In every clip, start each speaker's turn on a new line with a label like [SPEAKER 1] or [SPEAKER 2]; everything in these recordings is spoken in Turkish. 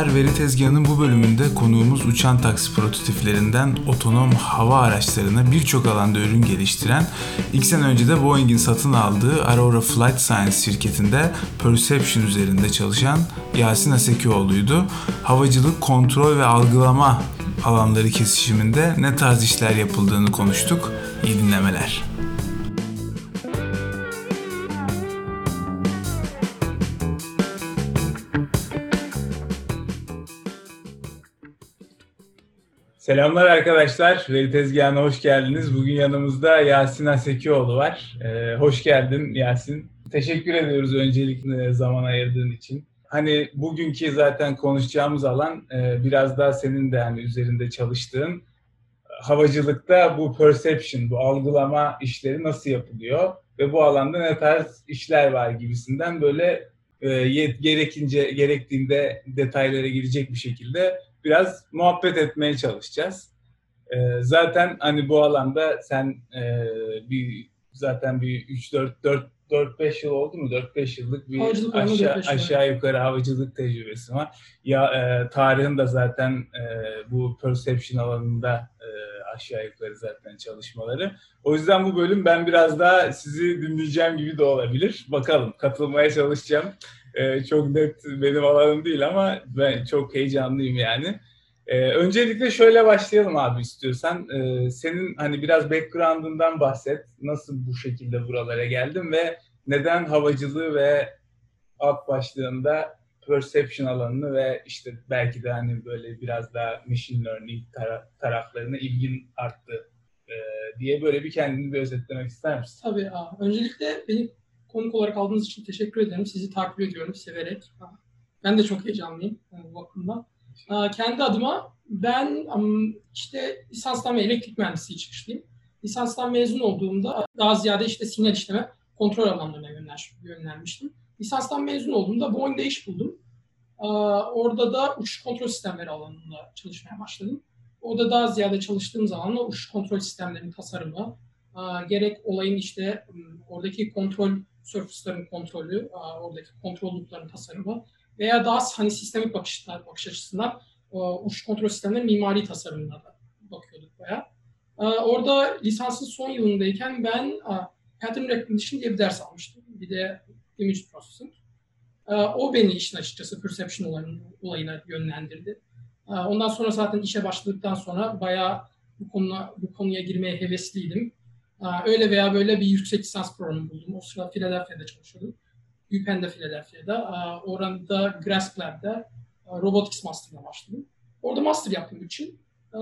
[SPEAKER 1] Merhabalar, Veri Tezgahı'nın bu bölümünde konuğumuz uçan taksi prototiplerinden otonom hava araçlarına birçok alanda ürün geliştiren, ilk sene önce de Boeing'in satın aldığı Aurora Flight Science şirketinde Perception üzerinde çalışan Yasin Asekioğlu'ydu. Havacılık, kontrol ve algılama alanları kesişiminde ne tarz işler yapıldığını konuştuk. İyi dinlemeler. Selamlar arkadaşlar. Veri Tezgahı'na hoş geldiniz. Bugün yanımızda Yasin Asekioğlu var. Ee, hoş geldin Yasin. Teşekkür ediyoruz öncelikle zaman ayırdığın için. Hani bugünkü zaten konuşacağımız alan e, biraz daha senin de hani üzerinde çalıştığın havacılıkta bu perception, bu algılama işleri nasıl yapılıyor ve bu alanda ne tarz işler var gibisinden böyle e, gerekince gerektiğinde detaylara girecek bir şekilde biraz muhabbet etmeye çalışacağız. E, zaten hani bu alanda sen e, bir zaten bir 3 4 4 4-5 yıl oldu mu? 4-5 yıllık bir
[SPEAKER 2] Havacılık
[SPEAKER 1] aşağı,
[SPEAKER 2] 4-5
[SPEAKER 1] aşağı yukarı havacılık tecrübesi var. Ya e, tarihin de zaten e, bu perception alanında e, aşağı yukarı zaten çalışmaları. O yüzden bu bölüm ben biraz daha sizi dinleyeceğim gibi de olabilir. Bakalım katılmaya çalışacağım. E, çok net benim alanım değil ama ben çok heyecanlıyım yani. Ee, öncelikle şöyle başlayalım abi istiyorsan. Ee, senin hani biraz background'ından bahset. Nasıl bu şekilde buralara geldin ve neden havacılığı ve alt başlığında perception alanını ve işte belki de hani böyle biraz daha machine learning tara- taraflarına ilgin arttı e, diye böyle bir kendini bir özetlemek ister misin?
[SPEAKER 2] Tabii. Aa. Öncelikle beni konuk olarak aldığınız için teşekkür ederim. Sizi takip ediyorum severek. Ben de çok heyecanlıyım yani bu bakımdan. Kendi adıma ben işte lisanstan ve elektrik mühendisliği çıkışlıyım. Lisanstan mezun olduğumda daha ziyade işte sinyal işleme kontrol alanlarına yönlenmiştim. Lisanstan mezun olduğumda Boeing'de iş buldum. Orada da uçuş kontrol sistemleri alanında çalışmaya başladım. Orada daha ziyade çalıştığım zaman uçuş kontrol sistemlerinin tasarımı, gerek olayın işte oradaki kontrol surface'ların kontrolü, oradaki kontrol loop'ların tasarımı veya daha hani sistemik bakışlar, bakış açısından uçuş kontrol sistemleri mimari tasarımına da bakıyorduk bayağı. Orada lisansın son yılındayken ben Pattern Recognition diye bir ders almıştım. Bir de Image Processing. O beni işin açıkçası perception olayına yönlendirdi. Ondan sonra zaten işe başladıktan sonra bayağı bu konuya, bu konuya girmeye hevesliydim. Öyle veya böyle bir yüksek lisans programı buldum. O sırada Philadelphia'da çalışıyordum. UPenn'de Philadelphia'da. Orada Grasp Lab'da Robotics Master'la başladım. Orada master yaptım 3 yıl.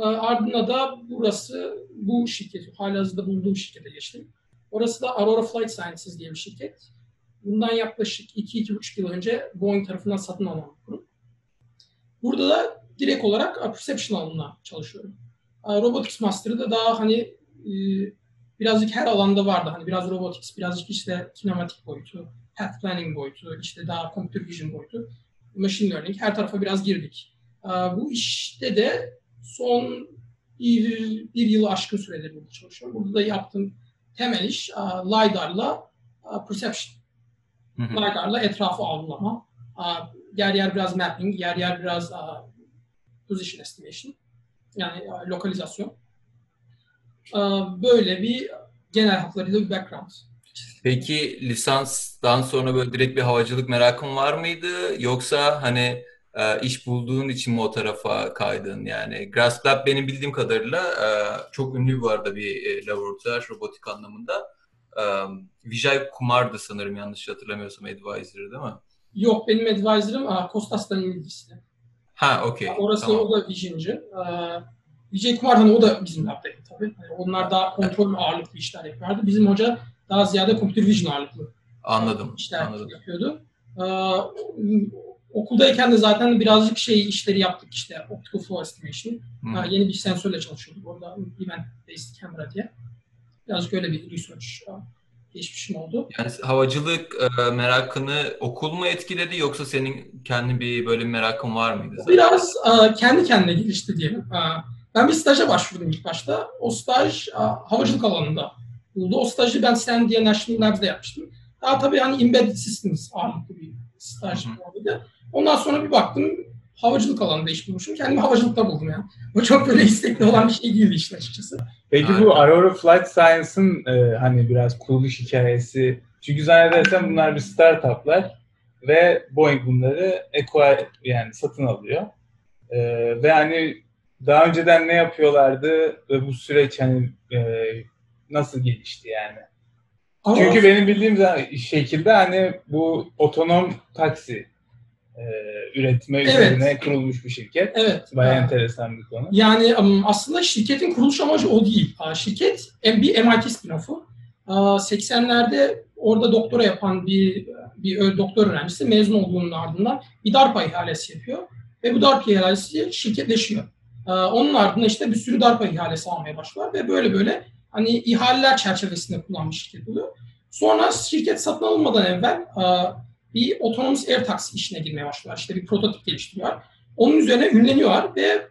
[SPEAKER 2] Ardından da burası, bu şirket, halihazırda bulunduğum şirkete geçtim. Orası da Aurora Flight Sciences diye bir şirket. Bundan yaklaşık 2-2,5 yıl önce Boeing tarafından satın alınan bir kurum. Burada da direkt olarak Perception alanına çalışıyorum. Robotics Master'ı da daha hani birazcık her alanda vardı. Hani biraz robotics, birazcık işte kinematik boyutu, path planning boyutu, işte daha computer vision boyutu, machine learning her tarafa biraz girdik. Bu işte de son bir, bir yıl aşkın süredir burada çalışıyorum. Burada da yaptığım temel iş LiDAR'la perception. LiDAR'la etrafı algılama. Yer yer biraz mapping, yer yer biraz position estimation. Yani lokalizasyon. Böyle bir genel hatlarıyla bir background.
[SPEAKER 3] Peki lisanstan sonra böyle direkt bir havacılık merakın var mıydı? Yoksa hani e, iş bulduğun için mi o tarafa kaydın? Yani Grasp Lab benim bildiğim kadarıyla e, çok ünlü bu arada bir e, laboratuvar robotik anlamında. Vijay Kumar'dı sanırım yanlış hatırlamıyorsam advisor'ı değil mi?
[SPEAKER 2] Yok benim advisor'ım Kostas'tan İngiliz'di.
[SPEAKER 3] Ha okey.
[SPEAKER 2] Orası tamam. o da vision'cı. Vijay Kumar hani o da bizim labdaydı tabii. Yani onlar daha kontrol ağırlıklı işler yapıyordu. Bizim hoca daha ziyade computer vision ağırlıklı
[SPEAKER 3] anladım,
[SPEAKER 2] işler
[SPEAKER 3] anladım.
[SPEAKER 2] yapıyordu. Ee, okuldayken de zaten birazcık şey işleri yaptık işte optical flow estimation. Hmm. Ee, yeni bir sensörle çalışıyorduk orada event based camera diye. Birazcık öyle bir research geçmişim oldu.
[SPEAKER 3] Yani havacılık e, merakını okul mu etkiledi yoksa senin kendi bir böyle merakın var mıydı?
[SPEAKER 2] Zaten? Biraz e, kendi kendine gelişti diyelim. E, ben bir staja başvurdum ilk başta. O staj havacılık alanında buldu. O stajı ben Sandia National Labs'de yapmıştım. Daha tabii hani embedded systems ağırlıklı bir staj oldu. Ondan sonra bir baktım havacılık alanında iş bulmuşum. Kendimi havacılıkta buldum yani. O çok böyle istekli olan bir şey değildi işin açıkçası.
[SPEAKER 1] Peki bu Aurora Flight Science'ın e, hani biraz kuruluş hikayesi. Çünkü zannedersem bunlar bir startuplar ve Boeing bunları acquire yani satın alıyor. E, ve hani daha önceden ne yapıyorlardı ve bu süreç hani e, nasıl gelişti yani?
[SPEAKER 2] Ama
[SPEAKER 1] Çünkü benim bildiğim şekilde hani bu otonom taksi e, üretme
[SPEAKER 2] Evet.
[SPEAKER 1] üzerine kurulmuş bir şirket.
[SPEAKER 2] evet.
[SPEAKER 1] Bayağı
[SPEAKER 2] Aa,
[SPEAKER 1] enteresan bir konu.
[SPEAKER 2] Yani aslında şirketin kuruluş amacı o değil. Şirket bir MIT spin-off'u. Aa, 80'lerde orada doktora yapan bir bir doktor öğrencisi mezun olduğunun ardından bir DARPA ihalesi yapıyor. Ve bu DARPA ihalesi şirketleşiyor. Aa, Onun ardından işte bir sürü DARPA ihalesi almaya başlar ve böyle böyle hani ihaleler çerçevesinde kullanan bir şirket oluyor. Sonra şirket satın alınmadan evvel aa, bir otonomous air taksi işine girmeye başlıyorlar. İşte bir prototip geliştiriyorlar. Onun üzerine ünleniyorlar ve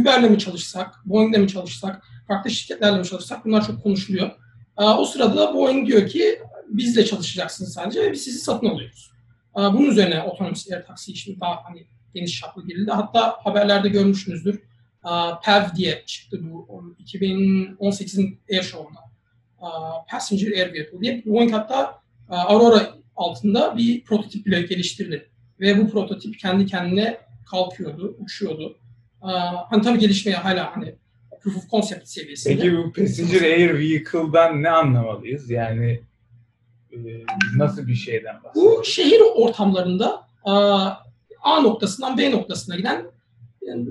[SPEAKER 2] Uber'le mi çalışsak, Boeing'le mi çalışsak, farklı şirketlerle mi çalışsak bunlar çok konuşuluyor. Aa, O sırada da Boeing diyor ki bizle çalışacaksınız sadece ve biz sizi satın alıyoruz. Aa, Bunun üzerine otonomous air taksi işi daha hani geniş çaplı girildi. Hatta haberlerde görmüşsünüzdür. PAV diye çıktı bu 2018'in Air Show'unda. Aa, Passenger Air Vehicle diye. Boeing hatta Aurora altında bir prototip bile geliştirdi. Ve bu prototip kendi kendine kalkıyordu, uçuyordu. Hani tabii gelişmeye hala hani proof of concept seviyesinde.
[SPEAKER 1] Peki bu Passenger Air Vehicle'dan ne anlamalıyız? Yani e, nasıl bir şeyden bahsediyoruz?
[SPEAKER 2] Bu şehir ortamlarında A noktasından B noktasına giden yani-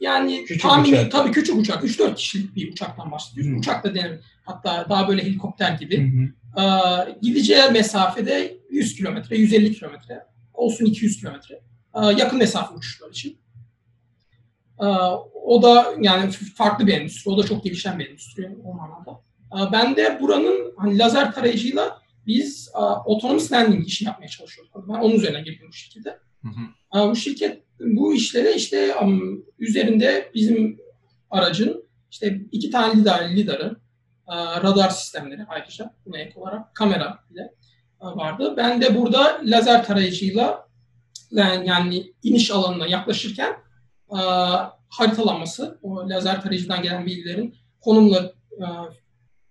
[SPEAKER 2] yani
[SPEAKER 1] Küçük
[SPEAKER 2] tahmini
[SPEAKER 1] uçak.
[SPEAKER 2] tabii küçük uçak 3-4 kişilik bir uçaktan bahsediyoruz.
[SPEAKER 1] Hı.
[SPEAKER 2] Uçak da denir. Hatta daha böyle helikopter
[SPEAKER 1] Hı
[SPEAKER 2] gibi.
[SPEAKER 1] hı.
[SPEAKER 2] Aa, gideceği mesafede 100 kilometre, 150 kilometre, olsun 200 kilometre. Aa, yakın mesafe uçuşlar için. Aa, o da yani farklı bir endüstri. O da çok gelişen bir endüstri o manada. Ben de buranın hani lazer tarayıcıyla biz aa, autonomous landing işi yapmaya çalışıyoruz. Ben onun üzerine girdim bu şirkete.
[SPEAKER 3] Hı hı.
[SPEAKER 2] Bu şirket bu işlere işte am, üzerinde bizim aracın işte iki tane lidar, lidarı, aa, radar sistemleri ayrıca buna ek olarak kamera bile vardı. Ben de burada lazer tarayıcıyla yani, iniş alanına yaklaşırken aa, haritalanması, o lazer tarayıcıdan gelen bilgilerin konumla aa,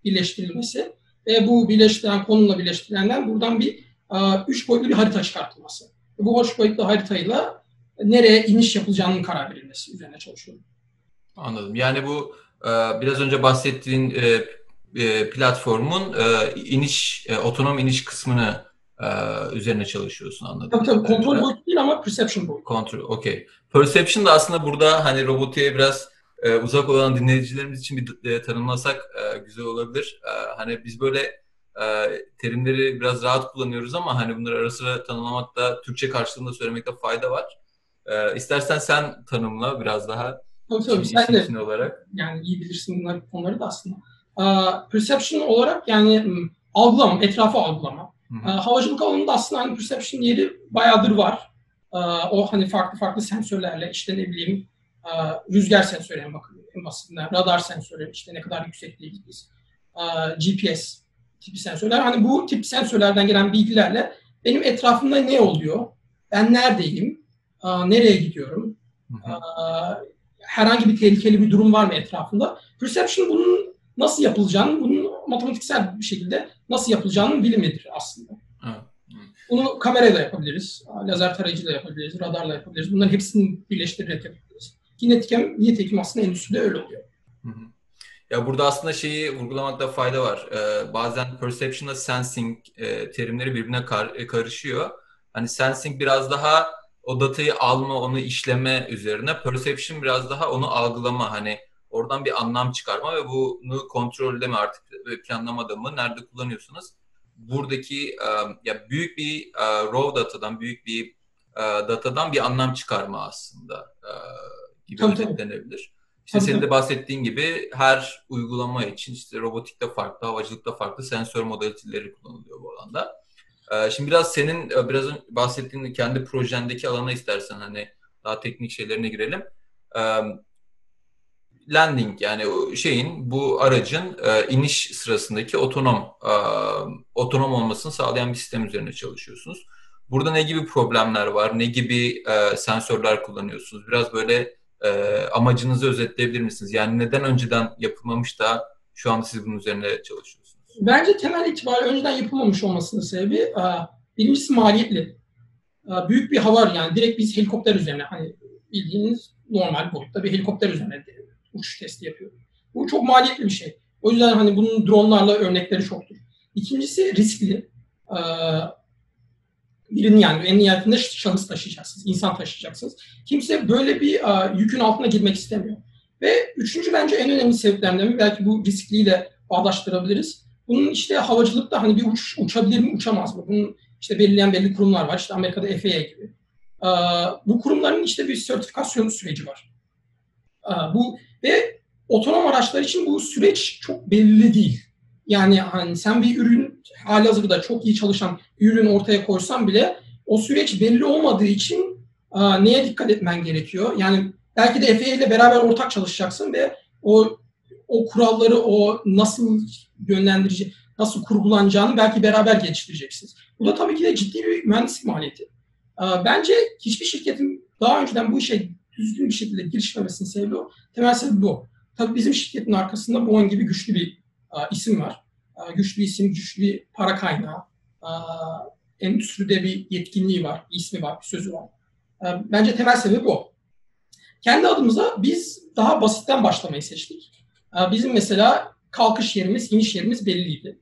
[SPEAKER 2] birleştirilmesi ve bu birleştirilen konumla birleştirilenden buradan bir üç boyutlu bir harita çıkartılması. Bu üç boyutlu haritayla nereye iniş yapılacağının karar verilmesi üzerine çalışıyorum.
[SPEAKER 3] Anladım. Yani bu e, biraz önce bahsettiğin e, e, platformun iniş, otonom iniş kısmını üzerine çalışıyorsun anladım.
[SPEAKER 2] Tabii tabii kontrol boyutu değil ama perception boyutu.
[SPEAKER 3] Kontrol, okey. Perception da aslında burada hani robotiğe biraz e, uzak olan dinleyicilerimiz için bir e, tanımlasak e, güzel olabilir. E, hani biz böyle e, terimleri biraz rahat kullanıyoruz ama hani bunları ara sıra tanımlamakta, Türkçe karşılığında söylemekte fayda var. E, istersen sen tanımla biraz daha
[SPEAKER 2] Tabii tabii sen de
[SPEAKER 3] olarak.
[SPEAKER 2] yani iyi bilirsin bunlar konuları da aslında. Aa, perception olarak yani m, algılama, etrafı algılama. Aa, havacılık alanında aslında hani perception yeri bayağıdır var. Aa, o hani farklı farklı sensörlerle işte ne bileyim aa, rüzgar sensörüne bakın en basitinden. Radar sensörü işte ne kadar yüksekliğiz. Aa, GPS tipi sensörler. Hani bu tip sensörlerden gelen bilgilerle benim etrafımda ne oluyor? Ben neredeyim? Aa, nereye gidiyorum? Aa, herhangi bir tehlikeli bir durum var mı etrafında? Perception bunun nasıl yapılacağını, bunun matematiksel bir şekilde nasıl yapılacağının bilimidir aslında.
[SPEAKER 3] Evet.
[SPEAKER 2] Bunu kamerayla yapabiliriz, lazer tarayıcıyla yapabiliriz, radarla yapabiliriz. Bunların hepsini birleştirerek yapabiliriz. Ki nitekim, aslında endüstride öyle oluyor.
[SPEAKER 3] Hı hı. Ya burada aslında şeyi vurgulamakta fayda var. Ee, bazen perception'la sensing e, terimleri birbirine kar- e, karışıyor. Hani sensing biraz daha o datayı alma, onu işleme üzerine. Perception biraz daha onu algılama. Hani oradan bir anlam çıkarma ve bunu kontrolleme artık ve planlamada mı, nerede kullanıyorsunuz? Buradaki e, ya büyük bir e, raw datadan, büyük bir e, datadan bir anlam çıkarma aslında gibi
[SPEAKER 2] Tabii,
[SPEAKER 3] özetlenebilir. İşte
[SPEAKER 2] Tabii,
[SPEAKER 3] senin de bahsettiğin gibi her uygulama için işte robotikte farklı, havacılıkta farklı sensör modaliteleri kullanılıyor bu alanda. Ee, şimdi biraz senin e, biraz bahsettiğin kendi projendeki alana istersen hani daha teknik şeylerine girelim. Ee, landing yani şeyin bu aracın e, iniş sırasındaki otonom e, otonom olmasını sağlayan bir sistem üzerine çalışıyorsunuz. Burada ne gibi problemler var? Ne gibi sensörler kullanıyorsunuz? Biraz böyle amacınızı özetleyebilir misiniz? Yani neden önceden yapılmamış da şu anda siz bunun üzerine çalışıyorsunuz?
[SPEAKER 2] Bence temel itibariyle önceden yapılmamış olmasının sebebi e, birincisi maliyetli. E, büyük bir hava yani direkt biz helikopter üzerine hani bildiğiniz normal boyutta bir helikopter üzerine uçuş testi yapıyoruz. Bu çok maliyetli bir şey. O yüzden hani bunun dronlarla örnekleri çoktur. İkincisi riskli. Ee, birinin yani en nihayetinde şahıs taşıyacaksınız, insan taşıyacaksınız. Kimse böyle bir yükün altına girmek istemiyor. Ve üçüncü bence en önemli sebeplerinden biri, belki bu riskliyi de bağdaştırabiliriz. Bunun işte havacılıkta hani bir uç, uçabilir mi, uçamaz mı? Bunun işte belirleyen belli kurumlar var. İşte Amerika'da FAA gibi. Uh, bu kurumların işte bir sertifikasyon süreci var. Uh, bu ve otonom araçlar için bu süreç çok belli değil. Yani hani sen bir ürün hali hazırda çok iyi çalışan bir ürün ortaya koysan bile o süreç belli olmadığı için a, neye dikkat etmen gerekiyor? Yani belki de FAA ile beraber ortak çalışacaksın ve o o kuralları o nasıl yönlendirici, nasıl kurgulanacağını belki beraber geliştireceksiniz. Bu da tabii ki de ciddi bir mühendislik maliyeti. A, bence hiçbir şirketin daha önceden bu işe düzgün bir şekilde girişmemesinin sebebi o. Temel sebebi bu. Tabii bizim şirketin arkasında Boeing gibi güçlü bir a, isim var. A, güçlü isim, güçlü bir para kaynağı. A, endüstride bir yetkinliği var, bir ismi var, bir sözü var. A, bence temel sebebi o. Kendi adımıza biz daha basitten başlamayı seçtik. A, bizim mesela kalkış yerimiz, iniş yerimiz belliydi.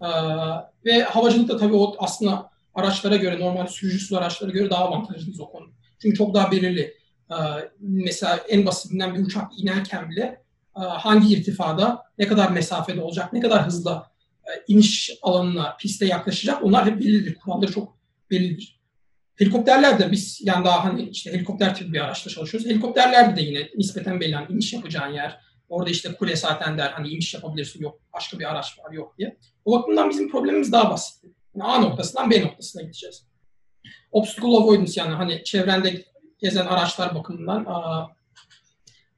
[SPEAKER 2] A, ve havacılıkta tabii o aslında araçlara göre, normal sürücüsüz araçlara göre daha avantajlıyız o konu. Çünkü çok daha belirli. Mesela en basitinden bir uçak inerken bile e, hangi irtifada, ne kadar mesafede olacak, ne kadar hızla e, iniş alanına, piste yaklaşacak onlar hep bellidir. Kuralları çok bellidir. Helikopterlerde biz yani daha hani işte helikopter tipi bir araçla çalışıyoruz. Helikopterlerde de yine nispeten belli hani iniş yapacağın yer. Orada işte kule zaten der hani iniş yapabilirsin yok başka bir araç var yok diye. O bakımdan bizim problemimiz daha basit. Yani A noktasından B noktasına gideceğiz. Obstacle avoidance yani hani çevrende gezen araçlar bakımından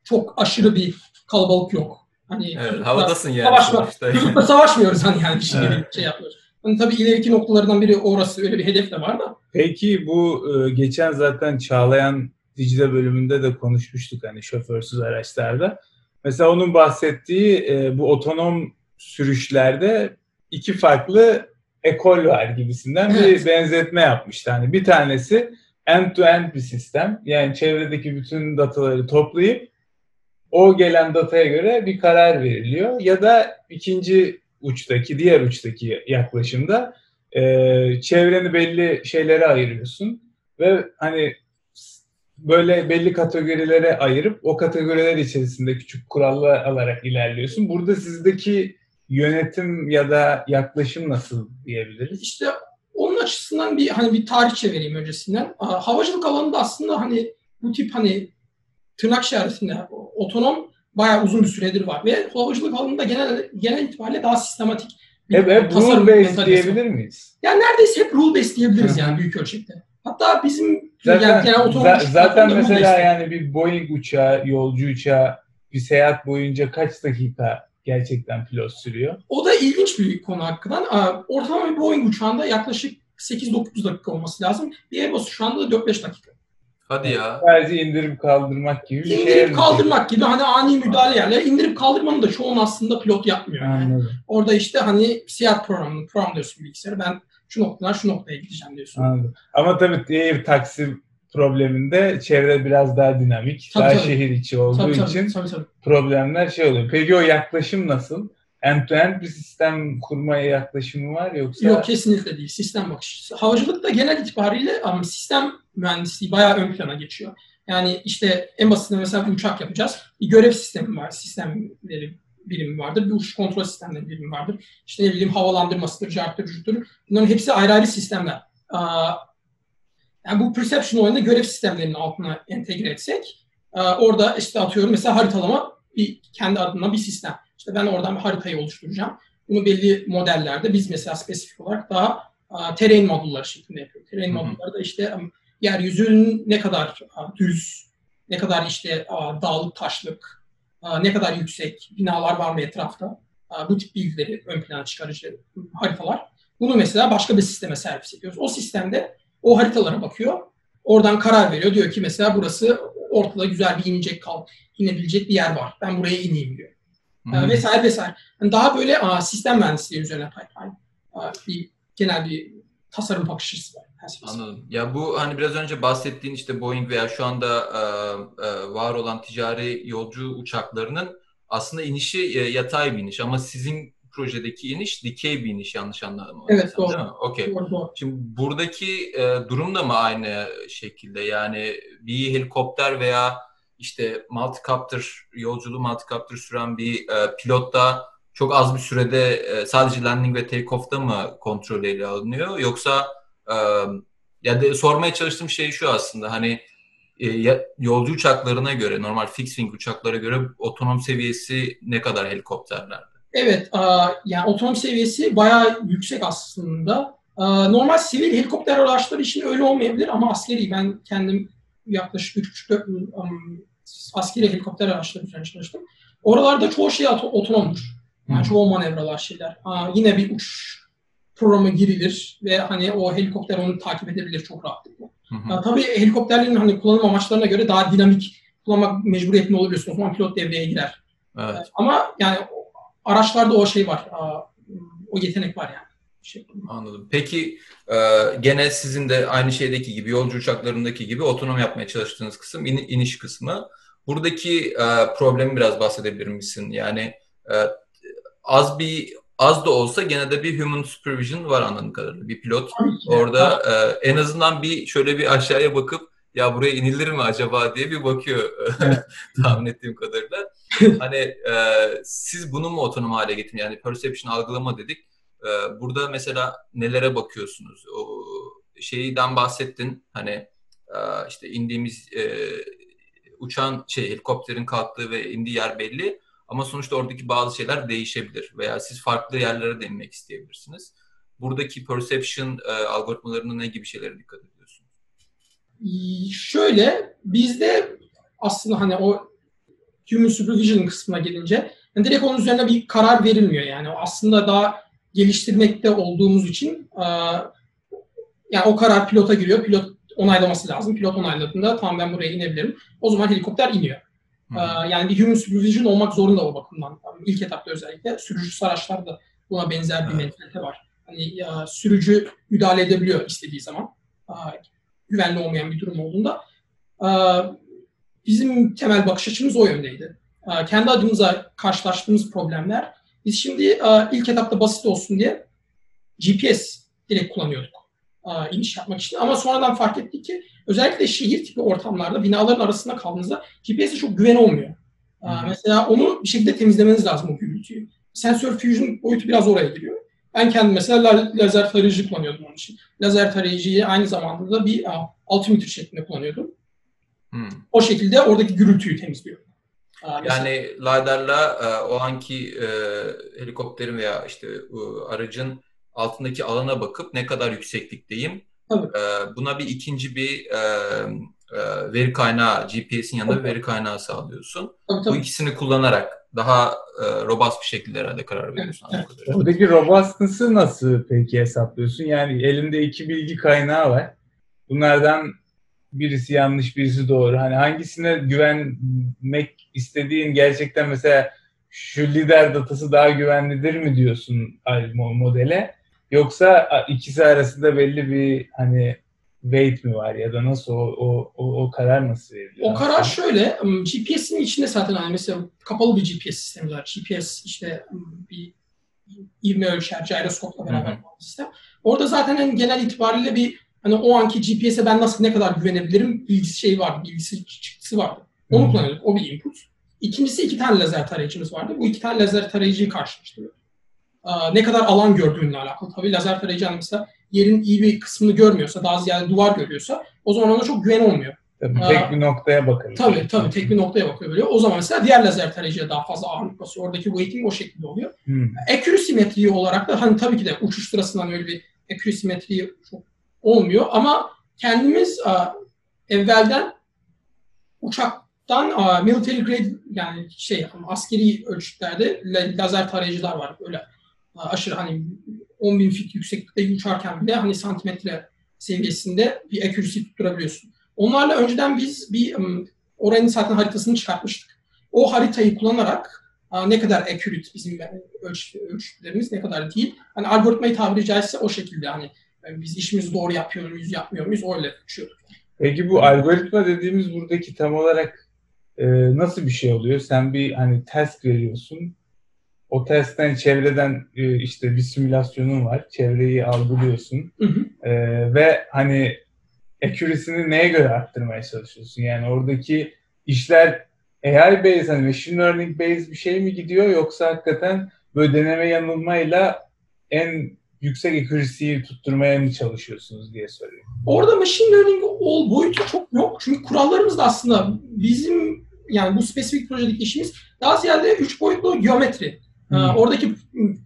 [SPEAKER 2] çok aşırı bir kalabalık yok. Hani
[SPEAKER 3] evet, havadasın yani.
[SPEAKER 2] Savaşma, çocukla savaşmıyoruz hani yani şimdi evet. şey yapıyoruz. Hani tabii ileriki noktalardan biri orası öyle bir hedef de var da.
[SPEAKER 1] Peki bu e, geçen zaten Çağlayan Dicle bölümünde de konuşmuştuk hani şoförsüz araçlarda. Mesela onun bahsettiği e, bu otonom sürüşlerde iki farklı ekol var gibisinden evet. bir benzetme yapmıştı. Hani bir tanesi end-to-end bir sistem. Yani çevredeki bütün dataları toplayıp o gelen dataya göre bir karar veriliyor. Ya da ikinci uçtaki, diğer uçtaki yaklaşımda e, çevreni belli şeylere ayırıyorsun ve hani böyle belli kategorilere ayırıp o kategoriler içerisinde küçük kurallar alarak ilerliyorsun. Burada sizdeki yönetim ya da yaklaşım nasıl diyebiliriz?
[SPEAKER 2] İşte onun açısından bir hani bir tarihçe vereyim öncesinden. Havacılık alanında aslında hani bu tip hani tırnak içerisinde otonom bayağı uzun bir süredir var ve havacılık alanında genel genel itibariyle daha sistematik
[SPEAKER 1] bir hep, hep tasarım rule based diyebilir miyiz?
[SPEAKER 2] Yani neredeyse hep rule based diyebiliriz yani büyük ölçekte. Hatta bizim
[SPEAKER 1] zaten, yani, zaten mesela yani bir Boeing uçağı, yolcu uçağı bir seyahat boyunca kaç dakika gerçekten pilot sürüyor?
[SPEAKER 2] O da ilginç bir konu hakkında. Ortalama bir Boeing uçağında yaklaşık 8-9 dakika olması lazım. Bir Airbus şu anda 4-5 dakika.
[SPEAKER 3] Hadi ya.
[SPEAKER 1] Sadece indirip kaldırmak gibi bir
[SPEAKER 2] şey. İndirip kaldırmak gibi hani ani müdahale yerler. İndirip kaldırmanın da çoğunu aslında pilot yapmıyor. Yani. Orada işte hani siyah programı, program diyorsun bilgisayarı. Ben şu noktadan şu noktaya gideceğim diyorsun.
[SPEAKER 1] Anladım. Ama tabii air taksi probleminde çevre biraz daha dinamik. Tabii, daha tabii. şehir içi olduğu tabii, tabii, için tabii, tabii. problemler şey oluyor. Peki o yaklaşım nasıl? end-to-end bir sistem kurmaya yaklaşımı var yoksa?
[SPEAKER 2] Yok kesinlikle değil. Sistem bakış. Havacılıkta genel itibariyle ama sistem mühendisliği bayağı ön plana geçiyor. Yani işte en basitinde mesela bir uçak yapacağız. Bir görev sistemi var. Sistemleri birimi vardır. Bir uçuş kontrol sistemleri birimi vardır. İşte ne bileyim havalandırmasıdır, carttır, cürttür. Bunların hepsi ayrı ayrı sistemler. Yani bu perception oyunda görev sistemlerinin altına entegre etsek orada işte atıyorum mesela haritalama bir kendi adına bir sistem. İşte ben oradan bir haritayı oluşturacağım. Bunu belli modellerde biz mesela spesifik olarak daha terrain modulları şeklinde yapıyoruz. Terrain modulları da işte yeryüzünün ne kadar düz, ne kadar işte dağlık taşlık, ne kadar yüksek binalar var mı etrafta. Bu tip bilgileri ön plana çıkarıcı haritalar. Bunu mesela başka bir sisteme servis ediyoruz. O sistemde O haritalara bakıyor. Oradan karar veriyor. Diyor ki mesela burası ortada güzel bir inecek kal, inebilecek bir yer var. Ben buraya ineyim diyor. Hmm. vesaire vesaire. Yani daha böyle sistem mühendisliği üzerine pipeline. Bir genel bir tasarım bakış açısı var.
[SPEAKER 3] Anladım. Ya bu hani biraz önce bahsettiğin işte Boeing veya şu anda e, e, var olan ticari yolcu uçaklarının aslında inişi e, yatay bir iniş ama sizin projedeki iniş dikey bir iniş yanlış anlamadım.
[SPEAKER 2] Evet doğru.
[SPEAKER 3] Değil mi? Okay. Doğru, doğru. Şimdi buradaki e, durum da mı aynı şekilde? Yani bir helikopter veya işte multicopter yolculuğu multicopter süren bir e, pilot da çok az bir sürede e, sadece landing ve take off'ta mı kontrol ele alınıyor yoksa ya da sormaya çalıştığım şey şu aslında hani e, yolcu uçaklarına göre normal fixed wing uçaklara göre otonom seviyesi ne kadar helikopterlerde?
[SPEAKER 2] Evet, yani otonom seviyesi bayağı yüksek aslında. Normal sivil helikopter araçları için öyle olmayabilir ama askeri ben kendim yaklaşık 3,5-4 yıl askeri helikopter araçları üzerine çalıştım. Oralarda çoğu şey otonomdur. Yani çoğu manevralar şeyler. Yine bir uç programı girilir ve hani o helikopter onu takip edebilir çok rahatlıkla. Hı hı. tabii helikopterlerin hani kullanım amaçlarına göre daha dinamik kullanmak mecburiyetinde olabiliyorsun. O zaman pilot devreye girer. Evet. Ama yani araçlarda o şey var. O yetenek var yani. Şey.
[SPEAKER 3] Anladım. Peki e, gene sizin de aynı şeydeki gibi yolcu uçaklarındaki gibi otonom yapmaya çalıştığınız kısım in, iniş kısmı. Buradaki e, problemi biraz bahsedebilir misin? Yani e, az bir az da olsa gene de bir human supervision var anladığım kadarıyla. Bir pilot orada e, en azından bir şöyle bir aşağıya bakıp ya buraya inilir mi acaba diye bir bakıyor tahmin ettiğim kadarıyla. hani e, siz bunu mu otonom hale getirin? Yani perception algılama dedik. E, burada mesela nelere bakıyorsunuz? O şeyden bahsettin. Hani e, işte indiğimiz e, uçağın şey helikopterin kalktığı ve indiği yer belli. Ama sonuçta oradaki bazı şeyler değişebilir veya siz farklı yerlere de isteyebilirsiniz. Buradaki perception e, algoritmalarına ne gibi şeylere dikkat ediyorsunuz?
[SPEAKER 2] Şöyle bizde aslında hani o human supervision kısmına gelince yani direkt onun üzerine bir karar verilmiyor yani. Aslında daha geliştirmekte olduğumuz için e, yani o karar pilota giriyor. Pilot onaylaması lazım. Pilot onayladığında tamam ben buraya inebilirim. O zaman helikopter iniyor. Ee, yani bir human supervision olmak zorunda o bakımdan. İlk etapta özellikle sürücü araçlarda buna benzer bir evet. mentalite var. Hani ya, sürücü müdahale edebiliyor istediği zaman. güvenli olmayan bir durum olduğunda. bizim temel bakış açımız o yöndeydi. kendi adımıza karşılaştığımız problemler. Biz şimdi ilk etapta basit olsun diye GPS direkt kullanıyorduk iniş yapmak için. Ama sonradan fark ettik ki özellikle şehir tipi ortamlarda binaların arasında kaldığınızda GPS'e çok güven olmuyor. Hı. Mesela onu bir şekilde temizlemeniz lazım o gürültüyü. Sensör fusion boyutu biraz oraya giriyor. Ben kendim mesela lazer tarayıcı kullanıyordum onun için. Lazer tarayıcıyı aynı zamanda da bir altimetre şeklinde kullanıyordum. Hmm. O şekilde oradaki gürültüyü temizliyor.
[SPEAKER 3] Yani LiDAR'la e, o anki e, helikopterin veya işte e, aracın altındaki alana bakıp ne kadar yükseklikteyim. E, buna bir ikinci bir e, e, veri kaynağı, GPS'in yanında bir veri kaynağı sağlıyorsun. Tabii, tabii. Bu ikisini kullanarak daha e, robust bir şekilde herhalde karar veriyorsun.
[SPEAKER 1] Evet. Buradaki robustness'ı nasıl peki hesaplıyorsun? Yani elinde iki bilgi kaynağı var. Bunlardan birisi yanlış, birisi doğru. Hani hangisine güvenmek istediğin gerçekten mesela şu lider datası daha güvenlidir mi diyorsun modele? Yoksa ikisi arasında belli bir hani weight mi var ya da nasıl o o o, o karar nasıl veriliyor?
[SPEAKER 2] O karar şöyle GPS'in içinde zaten hani mesela kapalı bir GPS sistemi var. GPS işte bir ivme ölçer, gyroskopla beraber bir sistem. Orada zaten hani genel itibariyle bir hani o anki GPS'e ben nasıl ne kadar güvenebilirim bilgisi şey vardı, bilgisi çıktısı vardı. Onu Hı-hı. kullanıyorduk. O bir input. İkincisi iki tane lazer tarayıcımız vardı. Bu iki tane lazer tarayıcıyı karşılaştırıyorduk ne kadar alan gördüğünle alakalı. Tabii lazer tarayıcı mesela yerin iyi bir kısmını görmüyorsa, daha ziyade duvar görüyorsa o zaman ona çok güven olmuyor.
[SPEAKER 1] Tabii tek bir noktaya bakıyor.
[SPEAKER 2] Tabii tabii tek bir noktaya bakıyor böyle. O zaman mesela diğer lazer tarayıcıya daha fazla ağırlık basıyor. Oradaki weighting o şekilde oluyor. Hmm. Accuracy metriği olarak da hani tabii ki de uçuş sırasından öyle bir accuracy metriği çok olmuyor ama kendimiz a, evvelden uçaktan a, military grade yani şey askeri ölçütlerde lazer tarayıcılar var. Öyle aşırı hani 10 bin fit yükseklikte uçarken bile hani santimetre seviyesinde bir accuracy tutturabiliyorsun. Onlarla önceden biz bir oranın zaten haritasını çıkartmıştık. O haritayı kullanarak ne kadar accurate bizim ölç, ölçütlerimiz ne kadar değil. Hani algoritmayı tabiri caizse o şekilde hani biz işimizi doğru yapıyor muyuz, yapmıyor muyuz öyle ölçüyorduk.
[SPEAKER 1] Peki bu algoritma dediğimiz buradaki tam olarak e, nasıl bir şey oluyor? Sen bir hani test veriyorsun. O testten çevreden e, işte bir simülasyonun var. Çevreyi algılıyorsun. Hı hı. E, ve hani accuracy'ni neye göre arttırmaya çalışıyorsun? Yani oradaki işler AI based hani machine learning based bir şey mi gidiyor yoksa hakikaten böyle deneme yanılmayla en yüksek accuracy'yi tutturmaya mı çalışıyorsunuz diye soruyorum.
[SPEAKER 2] Orada machine learning ol boyutu çok yok. Çünkü kurallarımız da aslında bizim yani bu spesifik projedeki işimiz daha ziyade üç boyutlu geometri. Hmm. Ee, oradaki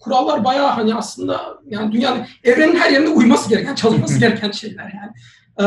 [SPEAKER 2] kurallar bayağı hani aslında yani dünyanın evrenin her yerinde uyması gereken, çalışması gereken şeyler yani. Ee,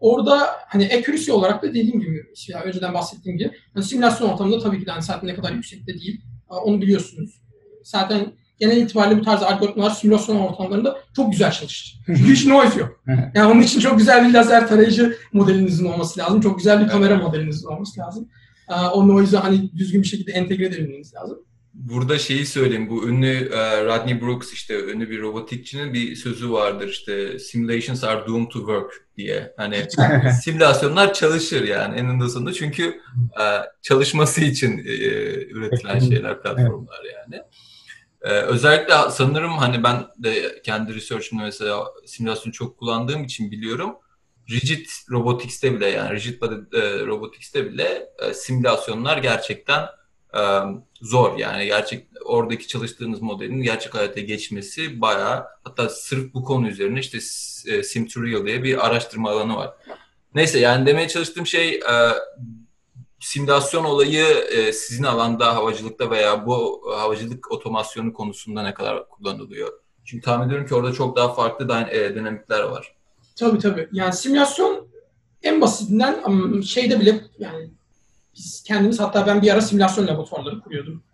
[SPEAKER 2] orada hani accuracy olarak da dediğim gibi yani önceden bahsettiğim gibi hani simülasyon ortamında tabii ki de hani zaten ne kadar yüksekte değil. Ee, onu biliyorsunuz. Zaten genel itibariyle bu tarz algoritmalar simülasyon ortamlarında çok güzel çalışır. Çünkü hiç noise yok. Yani onun için çok güzel bir lazer tarayıcı modelinizin olması lazım. Çok güzel bir kamera modelinizin olması lazım. Ee, o noise'u hani düzgün bir şekilde entegre edebilmeniz lazım.
[SPEAKER 3] Burada şeyi söyleyeyim. Bu ünlü uh, Rodney Brooks işte ünlü bir robotikçinin bir sözü vardır işte simulations are doomed to work diye. Hani simülasyonlar çalışır yani eninde sonunda çünkü uh, çalışması için uh, üretilen şeyler platformlar yani. Özellikle sanırım hani ben de kendi research'ımda mesela simülasyon çok kullandığım için biliyorum. Rigid robotics'te bile yani rigid robotics'te bile simülasyonlar gerçekten zor yani gerçek oradaki çalıştığınız modelin gerçek hayata geçmesi bayağı hatta sırf bu konu üzerine işte e, Simtutorial diye bir araştırma alanı var. Neyse yani demeye çalıştığım şey simülasyon olayı sizin alanda havacılıkta veya bu havacılık otomasyonu konusunda ne kadar kullanılıyor? Çünkü tahmin ediyorum ki orada çok daha farklı dinamikler var.
[SPEAKER 2] Tabii tabii. Yani simülasyon en basitinden şeyde bile yani biz kendimiz hatta ben bir ara simülasyon laboratuvarları kuruyordum.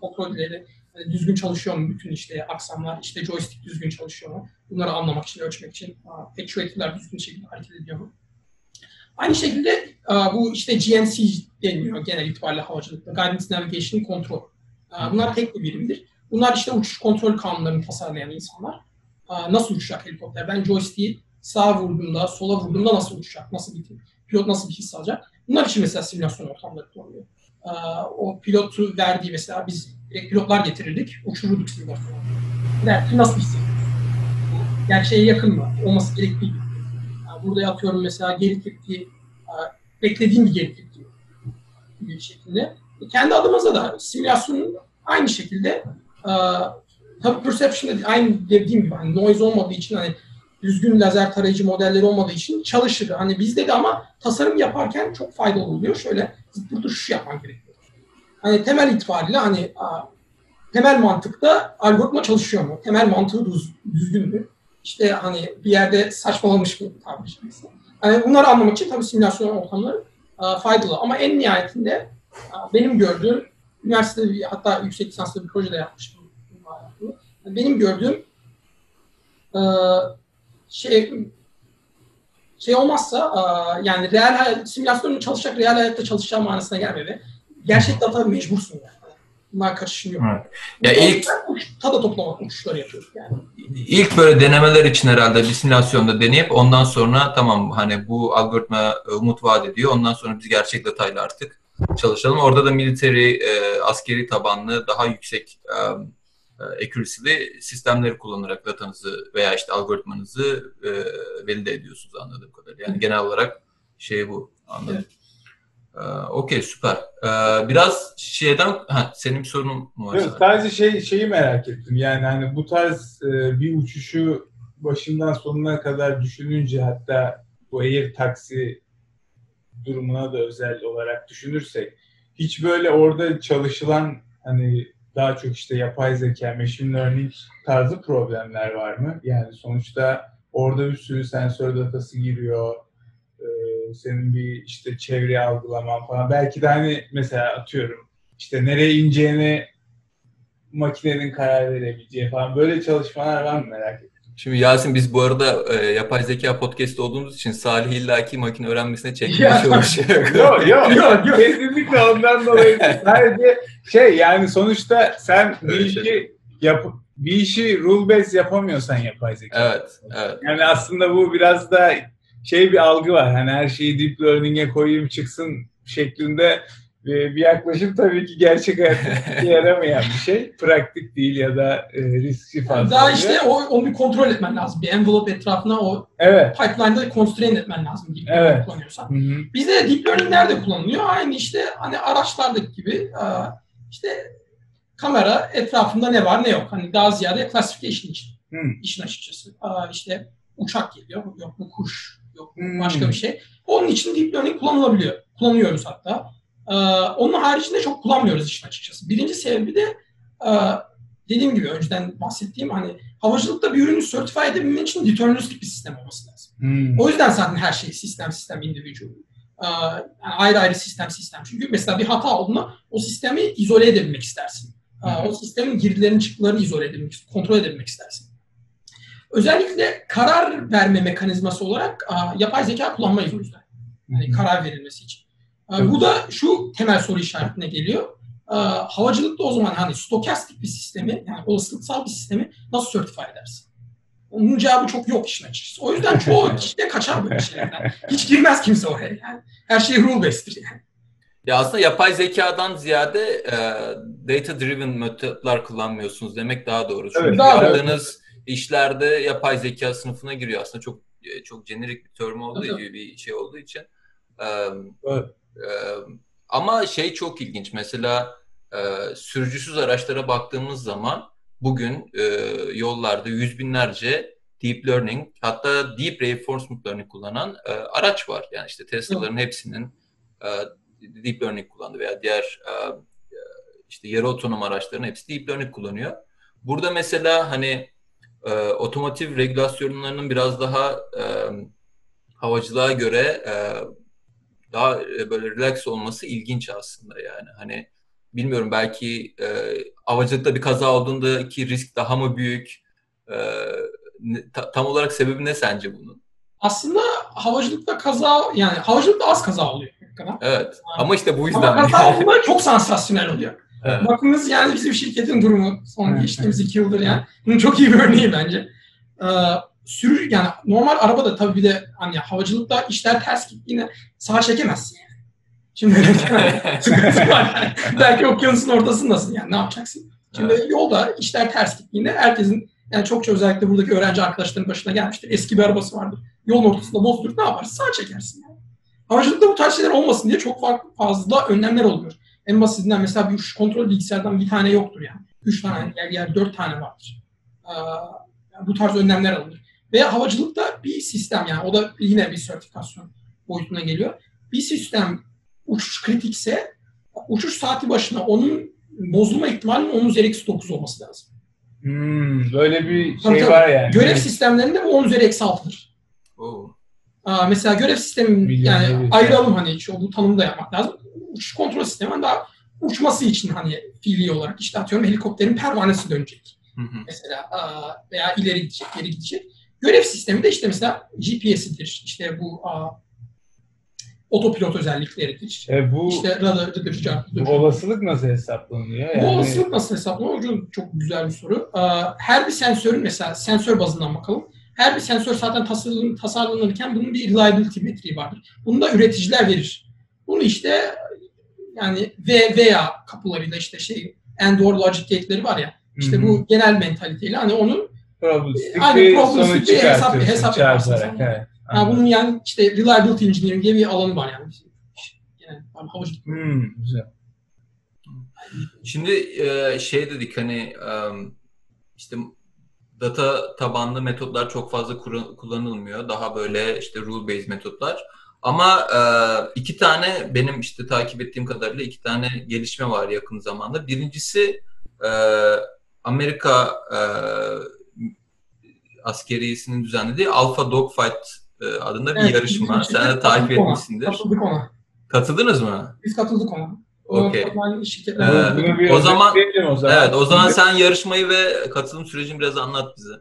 [SPEAKER 2] Kontrolleri yani düzgün çalışıyor mu bütün işte aksamlar, işte joystick düzgün çalışıyor mu? Bunları anlamak için, ölçmek için. Actuator'lar düzgün şekilde hareket ediyor mu? Aynı şekilde bu işte GNC deniliyor genel itibariyle havacılıkta. Guidance Navigation Control. Bunlar tek bir birimdir. Bunlar işte uçuş kontrol kanunlarını tasarlayan insanlar. Nasıl uçacak helikopter? Ben joystick'i sağa vurduğumda, sola vurduğumda nasıl uçacak? Nasıl bir pilot nasıl bir his alacak? Bunlar için mesela simülasyon ortamları kullanılıyor. Ee, o pilotu verdiği mesela biz direkt pilotlar getirirdik, uçururduk simülasyonu. Derdi nasıl hissediyor? Gerçeğe yakın mı? Olması gerektiği gibi. Yani burada atıyorum mesela geri tepki, e, beklediğim bir geri tepki bir şekilde. E, kendi adımıza da simülasyonun aynı şekilde e, tabii perception aynı dediğim gibi hani noise olmadığı için hani düzgün lazer tarayıcı modelleri olmadığı için çalışır. Hani bizde de ama tasarım yaparken çok faydalı oluyor. Şöyle burada şu yapman gerekiyor. Hani temel itibariyle hani temel mantıkta algoritma çalışıyor mu? Temel mantığı düz, düzgün mü? İşte hani bir yerde saçmalamış mı tabiri caizse. Yani bunları anlamak için tabii simülasyon ortamları faydalı. Ama en nihayetinde benim gördüğüm, üniversitede hatta yüksek lisanslı bir projede yapmıştım. Benim gördüğüm şey şey olmazsa yani real hayat, simülasyonun çalışacak real hayatta çalışacağı manasına gelmedi. Gerçek data mecbursun yani. Bunlar karışmıyor. Evet. Ya ilk tada toplama uçuşları yapıyoruz yani.
[SPEAKER 3] İlk böyle denemeler için herhalde bir simülasyonda deneyip ondan sonra tamam hani bu algoritma umut vaat ediyor. Ondan sonra biz gerçek datayla artık çalışalım. Orada da military, e, askeri tabanlı daha yüksek e, e, accuracy'li sistemleri kullanarak datanızı veya işte algoritmanızı e, valide ediyorsunuz anladığım kadarıyla. Yani genel olarak şey bu anladım. Evet. Ee, Okey süper. Ee, biraz şeyden ha, senin bir sorunun mu var?
[SPEAKER 1] Evet, sadece şey şeyi merak ettim. Yani hani bu tarz e, bir uçuşu başından sonuna kadar düşününce hatta bu air taksi durumuna da özel olarak düşünürsek hiç böyle orada çalışılan hani daha çok işte yapay zeka, machine learning tarzı problemler var mı? Yani sonuçta orada bir sürü sensör datası giriyor. Ee, senin bir işte çevre algılaman falan. Belki de hani mesela atıyorum işte nereye ineceğini makinenin karar verebileceği falan böyle çalışmalar var mı merak ettim.
[SPEAKER 3] Şimdi Yasin biz bu arada e, yapay zeka podcast olduğumuz için Salih illaki makine öğrenmesine çekmeye çalışıyor.
[SPEAKER 1] Yok yok
[SPEAKER 2] Yok, yok.
[SPEAKER 1] kesinlikle ondan dolayı sadece şey yani sonuçta sen bir
[SPEAKER 3] Evet,
[SPEAKER 1] işi yap bir işi rule based yapamıyorsan yapay zeka.
[SPEAKER 3] Evet, evet.
[SPEAKER 1] Yani aslında bu biraz da şey bir algı var. Hani her şeyi deep learning'e koyayım çıksın şeklinde bir yaklaşım tabii ki gerçek hayatta yaramayan bir şey. Praktik değil ya da e, riski fazla.
[SPEAKER 2] Daha
[SPEAKER 1] oluyor.
[SPEAKER 2] işte o, onu bir kontrol etmen lazım. Bir envelope etrafına o
[SPEAKER 1] Evet.
[SPEAKER 2] pipeline'da constrain etmen lazım gibi
[SPEAKER 1] Evet.
[SPEAKER 2] kullanıyorsan.
[SPEAKER 1] Hı hı.
[SPEAKER 2] Bizde de deep learning nerede kullanılıyor? Aynı işte hani araçlardaki gibi e, işte kamera etrafında ne var ne yok. Hani daha ziyade classification için.
[SPEAKER 1] Hı.
[SPEAKER 2] işin açıkçası. E, işte uçak geliyor. Yok bu kuş. Yok bu başka bir şey. Onun için deep learning kullanılabiliyor. Kullanıyoruz hatta. E, onun haricinde çok kullanmıyoruz işin açıkçası. Birinci sebebi de e, dediğim gibi önceden bahsettiğim hani havacılıkta bir ürünü certify edebilmen için deterministik bir sistem olması lazım.
[SPEAKER 1] Hı.
[SPEAKER 2] O yüzden zaten her şey sistem sistem individual. Ee, yani ayrı ayrı sistem sistem. Çünkü mesela bir hata olduğunda o sistemi izole edebilmek istersin. Ee,
[SPEAKER 1] hı.
[SPEAKER 2] o sistemin girdilerini çıktılarını izole edebilmek, kontrol edebilmek istersin. Özellikle karar verme mekanizması olarak e, yapay zeka kullanmayız o yüzden. Yani karar verilmesi için. Ee, bu da şu temel soru işaretine geliyor. Ee, havacılıkta o zaman hani stokastik bir sistemi, yani olasılıksal bir sistemi nasıl certify edersin? Onun cevabı çok yok işin açıkçası. O yüzden çoğu kişi de kaçar böyle şeylerden. Hiç girmez kimse oraya yani. Her şey rule based'tir yani.
[SPEAKER 3] Ya aslında yapay zekadan ziyade e, data driven metotlar kullanmıyorsunuz demek daha doğru. Çünkü
[SPEAKER 1] Evet,
[SPEAKER 2] daha doğru.
[SPEAKER 3] yaptığınız işlerde yapay zeka sınıfına giriyor. Aslında çok e, çok jenerik bir term olduğu
[SPEAKER 2] Evet.
[SPEAKER 3] gibi bir şey olduğu için. E,
[SPEAKER 1] Evet.
[SPEAKER 3] E, ama şey çok ilginç. Mesela e, sürücüsüz araçlara baktığımız zaman bugün e, yollarda yüz binlerce deep learning hatta deep reinforcement learning kullanan e, araç var. Yani işte Tesla'ların hepsinin e, deep learning kullandı veya diğer e, e, işte yarı otonom araçların hepsi deep learning kullanıyor. Burada mesela hani e, otomotiv regülasyonlarının biraz daha e, havacılığa göre e, daha e, böyle relax olması ilginç aslında yani. Hani bilmiyorum belki e, havacılıkta bir kaza olduğundaki risk daha mı büyük? E, ta- tam olarak sebebi ne sence bunun?
[SPEAKER 2] Aslında havacılıkta kaza, yani havacılıkta az kaza oluyor.
[SPEAKER 3] Evet. Ama işte bu yüzden.
[SPEAKER 2] Ama kaza olduğunda çok sansasyonel oluyor.
[SPEAKER 3] Evet.
[SPEAKER 2] Bakınız yani bizim şirketin durumu son geçtiğimiz iki yıldır yani. Bunun çok iyi bir örneği bence. Ee, sürü yani normal arabada tabii bir de hani havacılıkta işler ters gittiğinde sağa çekemezsin yani. Şimdi sıkıntı var yani. Belki okyanusun ortasındasın yani ne yapacaksın? Şimdi yolda işler ters gittiğinde herkesin yani çokça özellikle buradaki öğrenci arkadaşların başına gelmiştir. Eski bir arabası vardır. Yolun ortasında bozdurup ne yaparsın? Sağa çekersin yani. Havacılıkta bu tarz şeyler olmasın diye çok fazla önlemler oluyor. En basitinden mesela bir uçuş kontrol bilgisayardan bir tane yoktur yani. Üç tane, yer yer dört tane vardır. Ee, bu tarz önlemler alınır. Ve havacılıkta bir sistem yani o da yine bir sertifikasyon boyutuna geliyor. Bir sistem uçuş kritikse uçuş saati başına onun bozulma ihtimalinin 10 üzeri eksi 9 olması lazım.
[SPEAKER 1] Hmm, böyle bir şey
[SPEAKER 2] tabii.
[SPEAKER 1] var yani.
[SPEAKER 2] Görev sistemlerinde bu 10 üzeri eksi 6'dır.
[SPEAKER 3] Oo.
[SPEAKER 2] Aa, mesela görev sistemi
[SPEAKER 1] Milyon
[SPEAKER 2] yani
[SPEAKER 1] evet.
[SPEAKER 2] ayıralım hani şu bu tanımı da yapmak lazım. Uçuş kontrol sistemi daha uçması için hani fiili olarak işte atıyorum helikopterin pervanesi dönecek
[SPEAKER 3] Hı hı.
[SPEAKER 2] mesela aa, veya ileri gidecek, geri gidecek. Görev sistemi de işte mesela GPS'idir, işte bu aa, otopilot özellikleridir.
[SPEAKER 1] E, bu,
[SPEAKER 2] İşte radarıdır, cartıdır.
[SPEAKER 1] bu olasılık nasıl hesaplanıyor?
[SPEAKER 2] Bu
[SPEAKER 1] Yani,
[SPEAKER 2] olasılık nasıl hesaplanıyor? Çok, çok güzel bir soru. Aa, Her bir sensörün mesela sensör bazından bakalım. Her bir sensör zaten tasarlan- tasarlanırken bunun bir reliability metriği vardır. Bunu da üreticiler verir. Bunu işte yani V veya kapılarıyla işte şey and or logic gate'leri var ya. İşte
[SPEAKER 1] Hı hı.
[SPEAKER 2] bu genel mentaliteyle hani onun
[SPEAKER 1] probabilistik
[SPEAKER 2] Aynen,
[SPEAKER 1] bir sonuç
[SPEAKER 2] bir hesap- hesap
[SPEAKER 1] çarparak. Evet,
[SPEAKER 2] yani bunun yani işte reliability engineering diye bir alanı var yani. Yani havacılık
[SPEAKER 1] Hmm, güzel.
[SPEAKER 3] Şimdi e, şey dedik hani işte data tabanlı metotlar çok fazla kullanılmıyor. Daha böyle işte rule based metotlar. Ama e, iki tane benim işte takip ettiğim kadarıyla iki tane gelişme var yakın zamanda. Birincisi e, Amerika askeriyesinin düzenlediği Alpha Dogfight e, adında bir
[SPEAKER 2] Evet,
[SPEAKER 3] yarışma.
[SPEAKER 2] bizim
[SPEAKER 3] Sen de takip etmişsindir.
[SPEAKER 2] Katıldık ona.
[SPEAKER 3] Katıldınız mı?
[SPEAKER 2] Biz katıldık ona. O
[SPEAKER 3] Okey. Ee, o zaman-
[SPEAKER 1] özetleyelim o zaman.
[SPEAKER 3] Evet, o zaman sen yarışmayı ve katılım sürecini biraz anlat bize.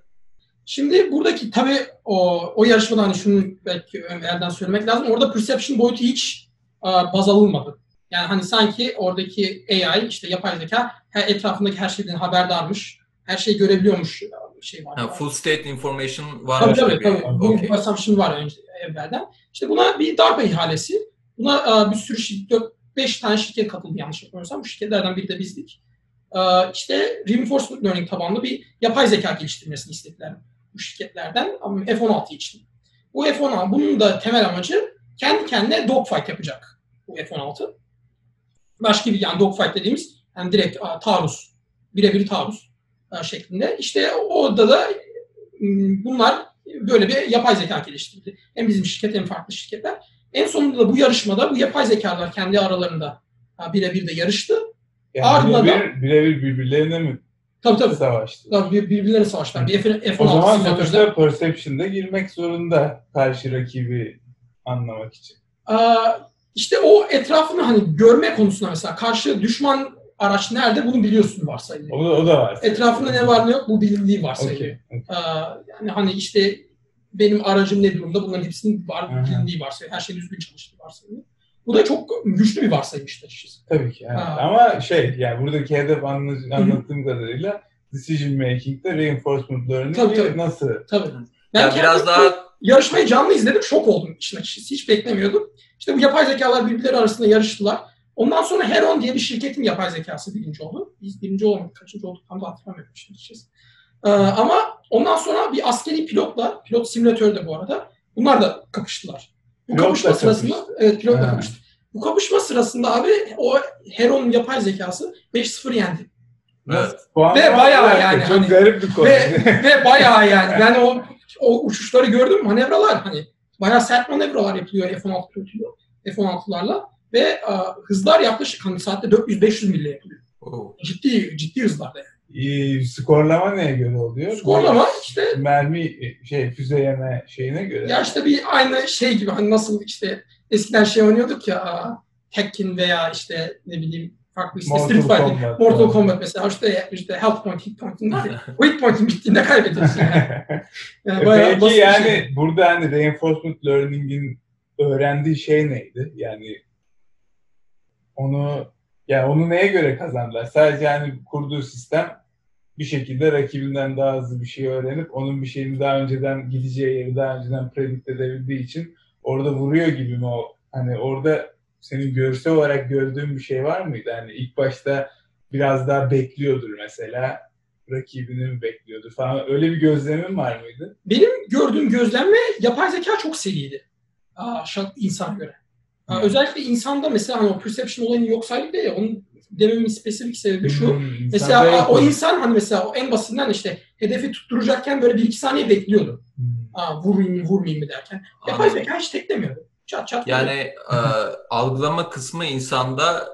[SPEAKER 2] Şimdi buradaki tabii o, o yarışmada hani şunu belki elden söylemek lazım. Orada perception boyutu hiç uh, baz alınmadı. Yani hani sanki oradaki AI işte yapay zeka her, etrafındaki her şeyden haberdarmış. Her şeyi görebiliyormuş şey var.
[SPEAKER 3] Ha, full state information var.
[SPEAKER 2] Tabii tabii. tabii. Bu okay. assumption var önce, evvelden. İşte buna bir DARPA ihalesi. Buna uh, bir sürü şirket, 5 tane şirket katıldı yanlış yapmıyorsam. Bu şirketlerden biri de bizdik. Uh, işte reinforcement learning tabanlı bir yapay zeka geliştirmesini istediler bu şirketlerden F-16 için. Bu F-16 bunun da temel amacı kendi kendine dogfight yapacak bu F-16. Başka bir yani dogfight dediğimiz yani direkt taarruz, birebir taarruz şeklinde. İşte orada da bunlar böyle bir yapay zeka geliştirdi. Hem bizim şirket hem farklı şirketler. En sonunda da bu yarışmada bu yapay zekalar kendi aralarında birebir de yarıştı.
[SPEAKER 1] Yani Ardından birebir, birebir birbirlerine mi
[SPEAKER 2] Tabii tabii.
[SPEAKER 1] Savaştı.
[SPEAKER 2] Tabii birbirlerine savaştılar. Bir F-16
[SPEAKER 1] o zaman sonuçta Perception'da girmek zorunda karşı rakibi anlamak için.
[SPEAKER 2] Ee, işte o etrafını hani görme konusunda mesela karşı düşman araç nerede bunu biliyorsun varsayılıyor.
[SPEAKER 1] O da, o da var.
[SPEAKER 2] Etrafında ne var ne yok bu bilindiği varsayılıyor. Okay, okay. Ee, yani hani işte benim aracım ne durumda bunların hepsinin var, bilindiği varsayılıyor. Her şey düzgün çalıştığı varsayılıyor. Bu da çok güçlü bir varsayımmış açıkçası.
[SPEAKER 1] Tabii ki. Yani. Ama şey yani buradaki hedef anlattığım kadarıyla decision making'de reinforcement learning tabii, tabii. nasıl?
[SPEAKER 2] Tabii. Ben ya biraz daha yarışmayı canlı izledim. Şok oldum işin açıkçası. Hiç beklemiyordum. İşte bu yapay zekalar birbirleri arasında yarıştılar. Ondan sonra Heron diye bir şirketin yapay zekası birinci oldu. Biz birinci olamadık. Kaçıncı olduk tam da hatırlamıyorum şimdi. Ee, ama ondan sonra bir askeri pilotla, pilot simülatörde bu arada, bunlar da kapıştılar. Bu pilot kapışma sırasında, evet pilotla kapıştı. Bu kapışma sırasında abi o Heron'un yapay zekası 5-0 yendi.
[SPEAKER 1] Evet.
[SPEAKER 2] Ve bayağı yani.
[SPEAKER 1] Çok hani, garip bir konu.
[SPEAKER 2] Ve, ve bayağı yani. Ben o o uçuşları gördüm. Manevralar hani bayağı sert manevralar yapılıyor F-16 pilotuyla. F-16'larla ve a, hızlar yaklaşık hani saatte 400-500 mille yapılıyor. Oh. Ciddi ciddi hızlarda yani.
[SPEAKER 1] Ee, skorlama neye göre oluyor?
[SPEAKER 2] Skorlama işte
[SPEAKER 1] mermi şey füze yeme şeyine göre.
[SPEAKER 2] Ya işte bir aynı şey gibi hani nasıl işte eskiden şey oynuyorduk ya Tekken veya işte ne bileyim farklı işte Mortal Street Fighter, Kombat, Mortal. Kombat mesela işte, işte health point, hit point'in weak point'in bittiğinde kaybediyorsun yani.
[SPEAKER 1] yani e Peki yani şey. burada hani reinforcement learning'in öğrendiği şey neydi? Yani onu yani onu neye göre kazandılar? Sadece yani kurduğu sistem bir şekilde rakibinden daha hızlı bir şey öğrenip onun bir şeyini daha önceden gideceği yeri daha önceden predict edebildiği için orada vuruyor gibi mi o? Hani orada senin görsel olarak gördüğün bir şey var mıydı? Hani ilk başta biraz daha bekliyordur mesela rakibini mi bekliyordur falan. Öyle bir gözlemin var mıydı?
[SPEAKER 2] Benim gördüğüm gözlemle yapay zeka çok seriydi. Aa, insan göre. Aa, özellikle insanda mesela hani o perception olayını yok saydık ya onun dememin spesifik sebebi şu. Hmm, mesela o insan hani mesela o en basitinden işte hedefi tutturacakken böyle bir iki saniye bekliyordu. Hmm. Aa, vurmayayım mı vurmayayım mı derken. Yapay zeka hiç teklemiyordu. Çat çat.
[SPEAKER 3] Yani e, algılama kısmı insanda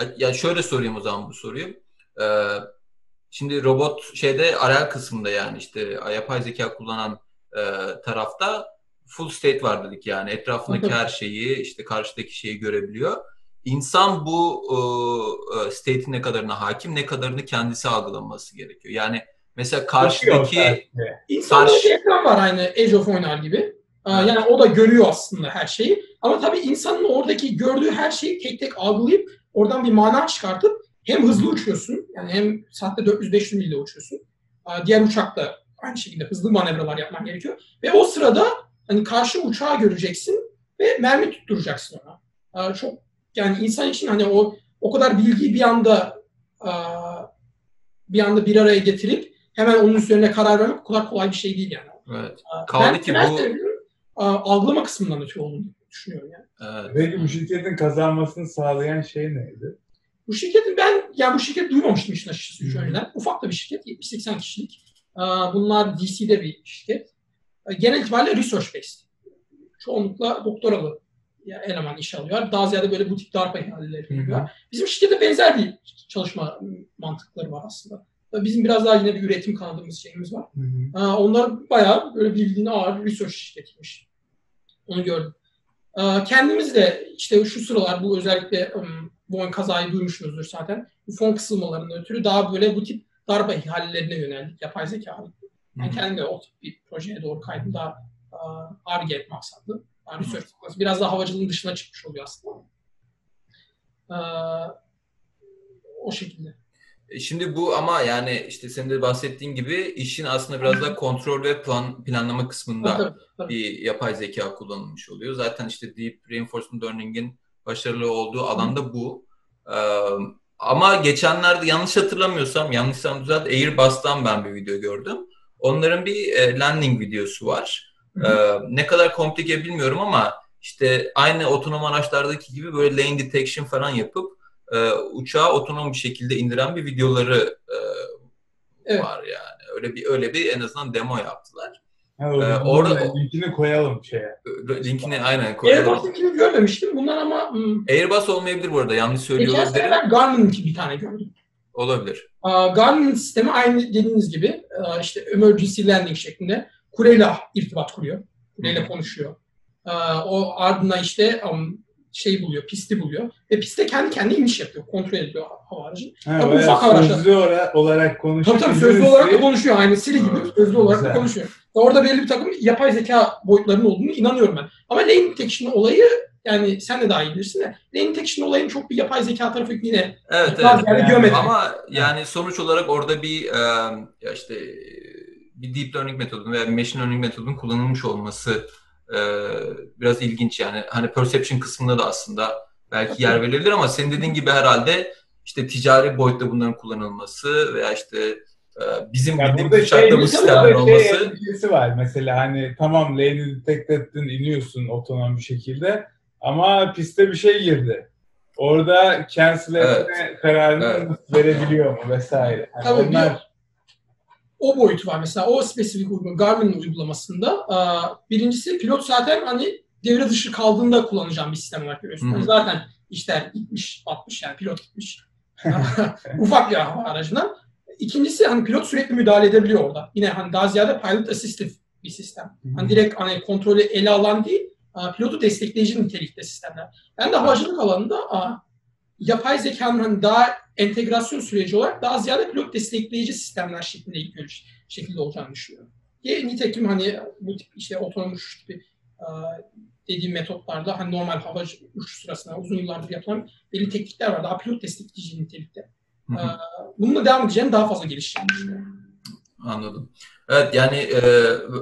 [SPEAKER 3] e, ya şöyle sorayım o zaman bu soruyu. E, şimdi robot şeyde arel kısmında yani işte yapay zeka kullanan e, tarafta full state var dedik yani etrafındaki her şeyi işte karşıdaki şeyi görebiliyor. İnsan bu e, state'in ne kadarına hakim ne kadarını kendisi algılaması gerekiyor. Yani mesela karşıdaki
[SPEAKER 2] insanda karşı... bir ekran var aynı Age of oynar gibi. Yani o da görüyor aslında her şeyi. Ama tabii insanın oradaki gördüğü her şeyi tek tek algılayıp oradan bir mana çıkartıp hem hızlı uçuyorsun yani hem saatte 400-500 mille uçuyorsun. Diğer uçakta aynı şekilde hızlı manevralar yapman gerekiyor. Ve o sırada hani karşı uçağı göreceksin ve mermi tutturacaksın ona. Çok yani insan için hani o o kadar bilgiyi bir anda bir anda bir araya getirip hemen onun üzerine karar vermek o kadar kolay bir şey değil yani.
[SPEAKER 3] Evet. Kaldı ki bu
[SPEAKER 2] algılama kısmından ötürü olduğunu düşünüyorum yani.
[SPEAKER 1] Evet. Peki bu şirketin kazanmasını sağlayan şey neydi?
[SPEAKER 2] Bu şirketin ben, yani bu şirket duymamıştım işin açıkçası üç önceden. Ufak da bir şirket, 70-80 kişilik. Bunlar DC'de bir şirket. Genel itibariyle research based. Çoğunlukla doktoralı eleman iş alıyor. Daha ziyade böyle butik darpa ihaleleri yapıyor. Bizim şirkette benzer bir çalışma mantıkları var aslında. Bizim biraz daha yine bir üretim kanadımız şeyimiz var. Hı hı. Onlar bayağı böyle bildiğin ağır research şirketiymiş. Onu gördüm. Kendimiz de işte şu sıralar bu özellikle bu kazayı duymuşsunuzdur zaten. Bu fon kısılmalarının ötürü daha böyle bu tip darbe ihalelerine yöneldik yapay zeka Ben kendim de o bir projeye doğru kaydım. Daha ARGE maksatlı. Yani research biraz daha havacılığın dışına çıkmış oluyor aslında. O şekilde.
[SPEAKER 3] E, şimdi bu ama yani işte senin de bahsettiğin gibi işin aslında biraz daha kontrol ve plan, planlama kısmında
[SPEAKER 2] tabii, tabii.
[SPEAKER 3] bir yapay zeka kullanılmış oluyor. Zaten işte Deep Reinforcement Learning'in başarılı olduğu alanda bu. Ee, ama geçenlerde yanlış hatırlamıyorsam, yanlışsam düzelt, Airbus'tan ben bir video gördüm. Onların bir e, landing videosu var. Ee, ne kadar komplike bilmiyorum ama işte aynı otonom araçlardaki gibi böyle lane detection falan yapıp e, uçağı otonom bir şekilde indiren bir videoları e,
[SPEAKER 2] Evet.
[SPEAKER 3] var yani. Öyle bir öyle bir en azından demo yaptılar.
[SPEAKER 1] Ha,
[SPEAKER 3] Ee,
[SPEAKER 1] orada linkini koyalım şeye.
[SPEAKER 3] Linkini aynen koyalım.
[SPEAKER 2] Airbus'unkini görmemiştim. Bunlar ama hmm,
[SPEAKER 3] Airbus olmayabilir bu arada. Yanlış söylüyor
[SPEAKER 2] geçen sene ben Garmin'inki bir tane gördüm.
[SPEAKER 3] Olabilir.
[SPEAKER 2] Garmin sistemi aynı dediğiniz gibi işte emergency landing şeklinde kuleyle irtibat kuruyor. Kuleyle konuşuyor. O ardından işte um, şey buluyor, pisti buluyor. Ve pistte kendi kendine iniş yapıyor. Kontrol ediyor hava aracı.
[SPEAKER 1] Ha,
[SPEAKER 2] Tabii ufak araçlar.
[SPEAKER 1] sözlü ora- olarak konuşuyor.
[SPEAKER 2] Tabii tabii sözlü olarak da konuşuyor. Aynı Siri gibi
[SPEAKER 3] Evet,
[SPEAKER 2] sözlü olarak da konuşuyor. Orada belli bir takım yapay zeka boyutlarının olduğunu inanıyorum ben. Ama lane detection olayı yani sen de daha iyi bilirsin de lane detection olayının çok bir yapay zeka tarafı yine
[SPEAKER 3] Evet
[SPEAKER 2] Biraz
[SPEAKER 3] evet.
[SPEAKER 2] yani
[SPEAKER 1] Yani.
[SPEAKER 3] Ama yani sonuç olarak orada bir e, işte e, bir deep learning metodunun veya bir machine learning metodunun kullanılmış olması e, biraz ilginç yani. Hani perception kısmında da aslında belki yer verilebilir ama senin dediğin gibi herhalde işte ticari boyutta bunların kullanılması veya işte e, bizim
[SPEAKER 1] Ya
[SPEAKER 3] bildiğimiz
[SPEAKER 1] burada şey,
[SPEAKER 3] bu
[SPEAKER 1] şey
[SPEAKER 3] olması
[SPEAKER 1] endişesi var. Mesela hani tamam lane'i detect ettin, iniyorsun otonom bir şekilde ama piste bir şey girdi. Orada cancel etme kararını
[SPEAKER 3] Evet.
[SPEAKER 1] verebiliyor mu vesaire. Hani
[SPEAKER 2] Tabii bir-
[SPEAKER 1] onlar
[SPEAKER 2] o boyutu var. Mesela o spesifik uygulama Garmin uygulamasında birincisi pilot zaten hani devre dışı kaldığında kullanacağım bir sistem olarak görüyorsun.
[SPEAKER 3] Hı hı.
[SPEAKER 2] Yani zaten işler gitmiş, batmış yani pilot gitmiş. Ufak bir hava aracından. İkincisi hani pilot sürekli müdahale edebiliyor orada. Yine hani daha ziyade pilot assistive bir sistem. Hani direkt hani kontrolü ele alan değil, pilotu destekleyici nitelikte sistemler. Ben de havacılık alanında yapay zekanın hani daha entegrasyon süreci olarak daha ziyade pilot destekleyici sistemler şeklinde ilk görüş şekilde olacağını düşünüyorum. Ki nitekim hani bu tip işte otonom uçuş gibi dediğim metotlarda hani normal hava uçuş sırasında uzun yıllardır yapılan belli teknikler var. Daha pilot destekleyici nitelikte.
[SPEAKER 3] Hı hı.
[SPEAKER 2] Bununla devam edeceğini daha fazla gelişeceğini düşünüyorum.
[SPEAKER 3] Anladım. Evet yani e,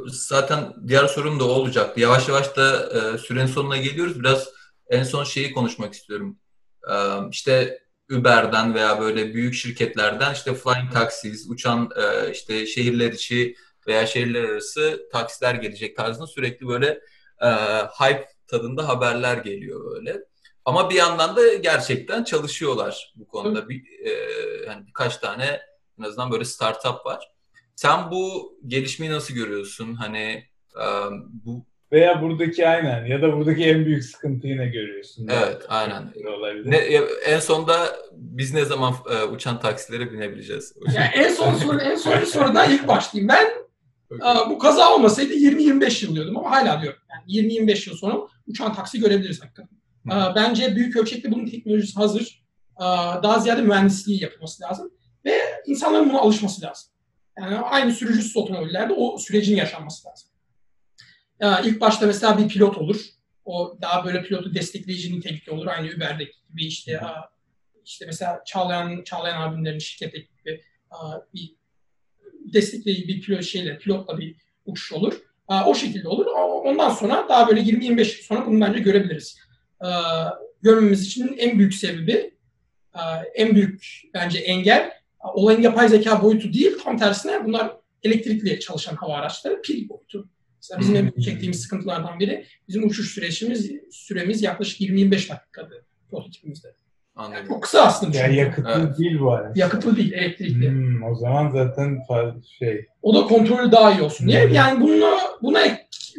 [SPEAKER 3] zaten diğer sorum da olacaktı. Yavaş yavaş da e, sürenin sonuna geliyoruz. Biraz en son şeyi konuşmak istiyorum. E, işte Uber'den veya böyle büyük şirketlerden işte flying taxis, uçan e, işte şehirler içi veya şehirler arası taksiler gelecek tarzında sürekli böyle e, hype tadında haberler geliyor böyle. Ama bir yandan da gerçekten çalışıyorlar bu konuda. Bir, e, yani birkaç tane en azından böyle startup var. Sen bu gelişmeyi nasıl görüyorsun? Hani e, bu
[SPEAKER 1] veya buradaki aynen ya da buradaki en büyük sıkıntıyı ne görüyorsun?
[SPEAKER 3] Evet, aynen.
[SPEAKER 1] Olabilir.
[SPEAKER 3] ne, en sonda biz ne zaman e, uçan taksilere binebileceğiz?
[SPEAKER 2] Yani en son soru, en son sorudan ilk başlayayım. Ben Aa, bu kaza olmasaydı 20-25 yıl diyordum ama hala diyorum. Yani 20-25 yıl sonra uçan taksi görebiliriz hakikaten. Aa, bence büyük ölçekte bunun teknolojisi hazır. Aa, daha ziyade mühendisliği yapılması lazım. Ve insanların buna alışması lazım. Yani aynı sürücüsüz otomobillerde o sürecin yaşanması lazım. Ya ilk başta mesela bir pilot olur. O daha böyle pilotu destekleyici nitelikte olur. Aynı Uber'deki gibi işte işte mesela Çağlayan, Çağlayan abimlerin şirketteki gibi bir destekleyici bir pilot şeyle, pilotla bir uçuş olur. O şekilde olur. Ondan sonra daha böyle 20-25 yıl sonra bunu bence görebiliriz. Görmemiz için en büyük sebebi, en büyük bence engel olayın yapay zeka boyutu değil, tam tersine bunlar elektrikli çalışan hava araçları pil boyutu. Mesela bizim en büyük çektiğimiz sıkıntılardan biri bizim uçuş süreçimiz süremiz yaklaşık 20-25 dakikadı prototipimizde. Yani
[SPEAKER 3] Anladım.
[SPEAKER 2] çok kısa aslında.
[SPEAKER 1] Yani yakıtlı
[SPEAKER 3] Evet.
[SPEAKER 1] değil bu araç.
[SPEAKER 2] Yakıtlı değil, elektrikli.
[SPEAKER 1] Hmm, o zaman zaten şey.
[SPEAKER 2] O da kontrolü daha iyi olsun diye.
[SPEAKER 1] Hı hı.
[SPEAKER 2] Yani buna buna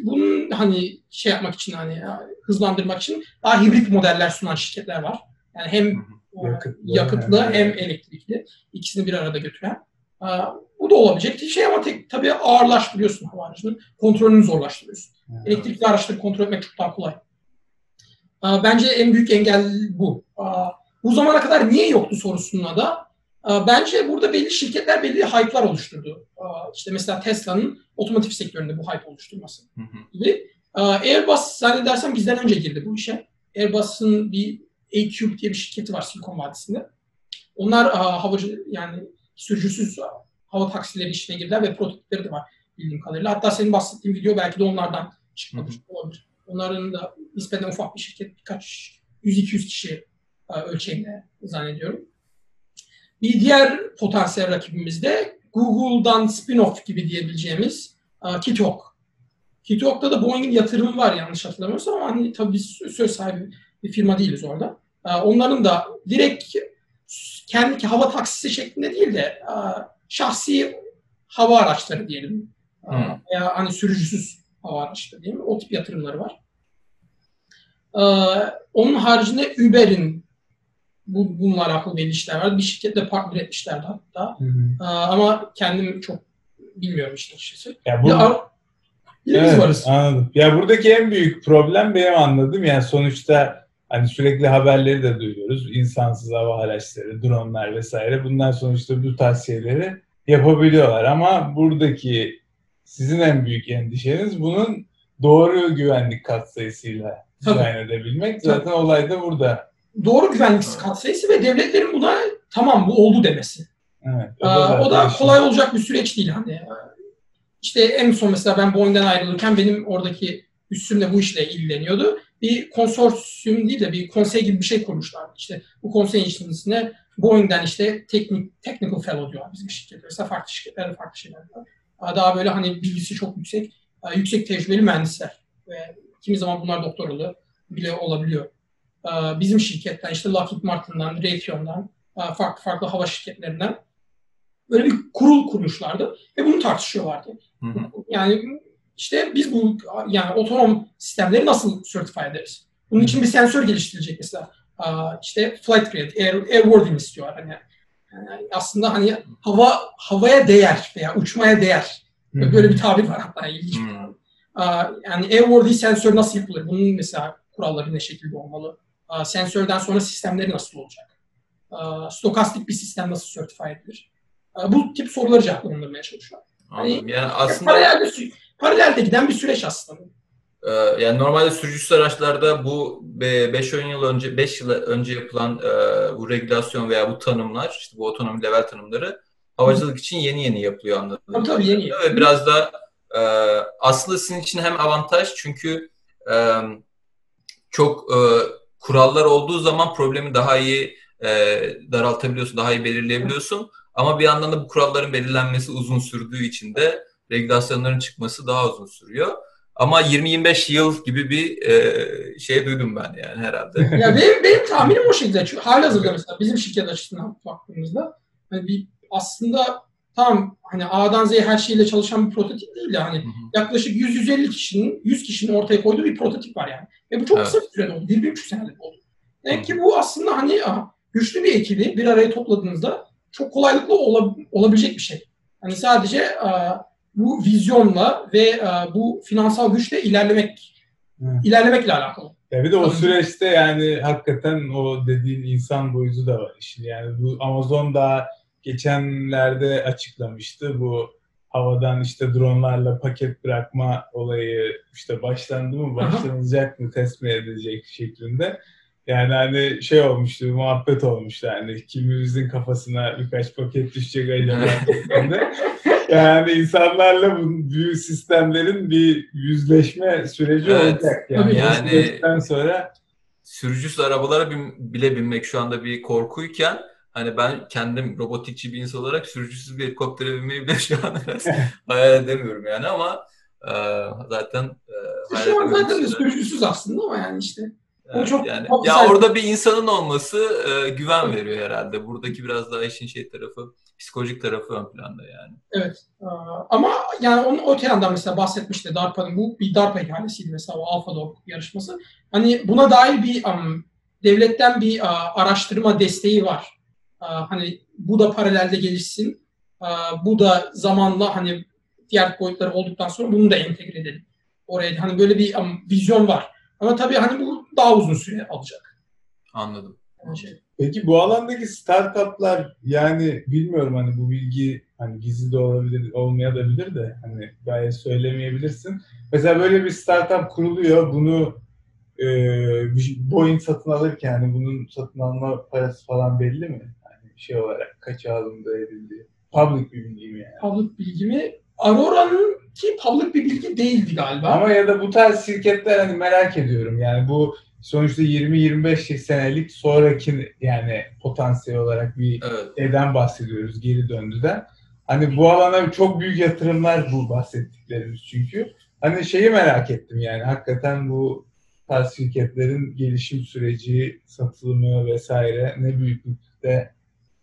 [SPEAKER 2] bunun hani şey yapmak için hani ya, hızlandırmak için daha hibrit modeller sunan şirketler var. Yani hem
[SPEAKER 1] Yakıtlı,
[SPEAKER 2] yakıtlı,
[SPEAKER 1] hem-
[SPEAKER 2] hem elektrikli ikisini bir arada götüren. Aa, bu da olabilecek bir şey ama tek tabii ağırlaştırıyorsun hava aracının. Kontrolünü zorlaştırıyorsun. Elektrikli araçları kontrol etmek çok daha kolay. Aa, bence en büyük engel bu. Bu zamana kadar niye yoktu sorusuna da Bence burada belli şirketler belli hype'lar oluşturdu. İşte mesela Tesla'nın otomotiv sektöründe bu hype oluşturması gibi. Airbus zannedersem bizden önce girdi bu işe. Airbus'un bir A-Cube diye bir şirketi var Silikon Vadisi'nde. Onlar havacı yani sürücüsüz hava taksileri işine girdiler ve prototipleri de var bildiğim kadarıyla. Hatta senin bahsettiğin video belki de onlardan çıkmadır. Olabilir. Onların da nispeten ufak bir şirket birkaç 100-200 kişi ölçeğinde zannediyorum. Bir diğer potansiyel rakibimiz de Google'dan spin-off gibi diyebileceğimiz Kitok. Kitok'ta da Boeing'in yatırımı var yanlış hatırlamıyorsam ama hani tabii biz söz sahibi bir firma değiliz orada. Onların da direkt kendi hava taksisi şeklinde değil de şahsi hava araçları diyelim. Hmm. Veya hani sürücüsüz hava araçları diyelim. O tip yatırımları var. Onun haricinde Uber'in bu, bununla alakalı belli işler var. Bir şirketle partner etmişlerdi hatta. Hı hı. ama kendim çok bilmiyorum işte açıkçası.
[SPEAKER 1] Ya bu... Ya, evet, varız. Anladım. Ya buradaki en büyük problem benim anladığım yani sonuçta hani sürekli haberleri de duyuyoruz. İnsansız hava araçları, dronlar vesaire. Bunlar sonuçta bu tavsiyeleri yapabiliyorlar ama buradaki sizin en büyük endişeniz bunun doğru güvenlik katsayısıyla dizayn edebilmek. Zaten Tabii. olay da burada.
[SPEAKER 2] Doğru güvenlik katsayısı ve devletlerin buna tamam bu oldu demesi. Evet, o da, o da kolay olacak bir süreç değil. Hani işte en son mesela ben Boeing'den ayrılırken benim oradaki üstüm de bu işle ilgileniyordu. Bir konsorsiyum değil de bir konsey gibi bir şey kurmuşlar. İşte bu konseyin içerisinde Boeing'den işte teknik, technical fellow diyorlar bizim şirketler. Mesela farklı şirketlerde farklı şeyler var. Daha böyle hani bilgisi çok yüksek, yüksek tecrübeli mühendisler. Ve kimi zaman bunlar doktoralı bile olabiliyor. Bizim şirketten işte Lockheed Martin'dan, Raytheon'dan, farklı farklı hava şirketlerinden böyle bir kurul kurmuşlardı ve bunu tartışıyorlardı. Hı hı. Yani işte biz bu yani otonom sistemleri nasıl certify ederiz? Bunun için bir sensör geliştirilecek mesela. İşte flight grade, air, airworthiness diyorlar. Hani yani aslında hani hava havaya değer veya uçmaya değer. Hı-hı. Böyle bir tabir var hatta ilginç tabir. Yani airworthy sensör nasıl yapılır? Bunun mesela kuralları ne şekilde olmalı? Sensörden sonra sistemleri nasıl olacak? Stokastik bir sistem nasıl certify edilir? Bu tip soruları cevaplandırmaya çalışıyor.
[SPEAKER 3] Hani, yani aslında
[SPEAKER 2] paralelde, paralelde giden bir süreç aslında.
[SPEAKER 3] Ee, yani normalde sürücüsüz araçlarda bu 5-10 yıl önce 5 yıl önce yapılan e, bu regülasyon veya bu tanımlar işte bu otonomi level tanımları havacılık için yeni yeni yapılıyor anladığım
[SPEAKER 2] Tabii, tabii yeni.
[SPEAKER 3] Ve biraz da e, aslında sizin için hem avantaj çünkü e, çok kurallar olduğu zaman problemi daha iyi daraltabiliyorsun, daha iyi belirleyebiliyorsun. Ama bir yandan da bu kuralların belirlenmesi uzun sürdüğü için de regülasyonların çıkması daha uzun sürüyor. Ama 20-25 yıl gibi bir e, şey duydum ben yani herhalde.
[SPEAKER 2] ya benim, benim tahminim o şekilde. Çünkü halihazırda mesela bizim şirket açısından baktığımızda hani bir aslında tam hani A'dan Z'ye her şeyle çalışan bir prototip değil de hani hı hı. yaklaşık 100-150 kişinin 100 kişinin ortaya koyduğu bir prototip var yani. Ve bu çok evet. kısa bir sürede oldu. 1-1,5 senede oldu. Demek ki bu aslında hani aha, güçlü bir ekibi bir araya topladığınızda çok kolaylıkla olab olabilecek bir şey. Hani sadece a, bu vizyonla ve a, bu finansal güçle ilerlemek evet. ilerlemekle alakalı.
[SPEAKER 1] Ya bir de o süreçte yani hakikaten o dediğin insan boyutu da var işin. Yani bu Amazon da geçenlerde açıklamıştı bu havadan işte dronlarla paket bırakma olayı işte başlandı mı başlanacak mı test mi edilecek şeklinde. Yani hani şey olmuştu, muhabbet olmuştu yani kimimizin kafasına birkaç paket düşecek acaba Yani insanlarla bu büyük sistemlerin bir yüzleşme süreci evet. olacak. Yani,
[SPEAKER 3] yani sonra sürücüsüz arabalara bin, bile binmek şu anda bir korkuyken hani ben kendim robotikçi bir insan olarak sürücüsüz bir helikoptere binmeyi bile şu an hayal edemiyorum yani ama e, zaten e,
[SPEAKER 2] hayal şu an zaten sürücüsüz aslında ama yani işte
[SPEAKER 3] Evet, çok yani ya orada bir insanın olması e, güven veriyor herhalde. Buradaki biraz daha işin şey tarafı, psikolojik tarafı ön planda yani.
[SPEAKER 2] Evet. Ama yani onun öte yandan mesela bahsetmişti DARPA'nın bu bir DARPA ihalesiydi mesela o AlphaDog yarışması. Hani buna dair bir um, devletten bir uh, araştırma desteği var. Uh, hani bu da paralelde gelişsin. Uh, bu da zamanla hani diğer boyutları olduktan sonra bunu da entegre edelim. Oraya hani böyle bir um, vizyon var. Ama tabii hani bu daha uzun süre alacak.
[SPEAKER 3] Anladım.
[SPEAKER 2] Yani şey.
[SPEAKER 1] Peki bu alandaki startuplar yani bilmiyorum hani bu bilgi hani gizli de olabilir olmayabilir de hani gayet söylemeyebilirsin. Mesela böyle bir startup kuruluyor bunu e, Boeing satın alırken hani bunun satın alma parası falan belli mi? Yani şey olarak kaça alındı edildi. Public bir bilgi mi yani?
[SPEAKER 2] Public bilgi mi? Aurora'nın ki public bir bilgi değildi galiba.
[SPEAKER 1] Ama ya da bu tarz şirketler hani merak ediyorum. Yani bu sonuçta 20-25 senelik sonraki yani potansiyel olarak bir
[SPEAKER 3] Evet.
[SPEAKER 1] evden bahsediyoruz geri döndüden. Hani bu alana çok büyük yatırımlar bu bahsettiklerimiz çünkü. Hani şeyi merak ettim yani hakikaten bu tarz şirketlerin gelişim süreci, satılımı vesaire ne büyüklükte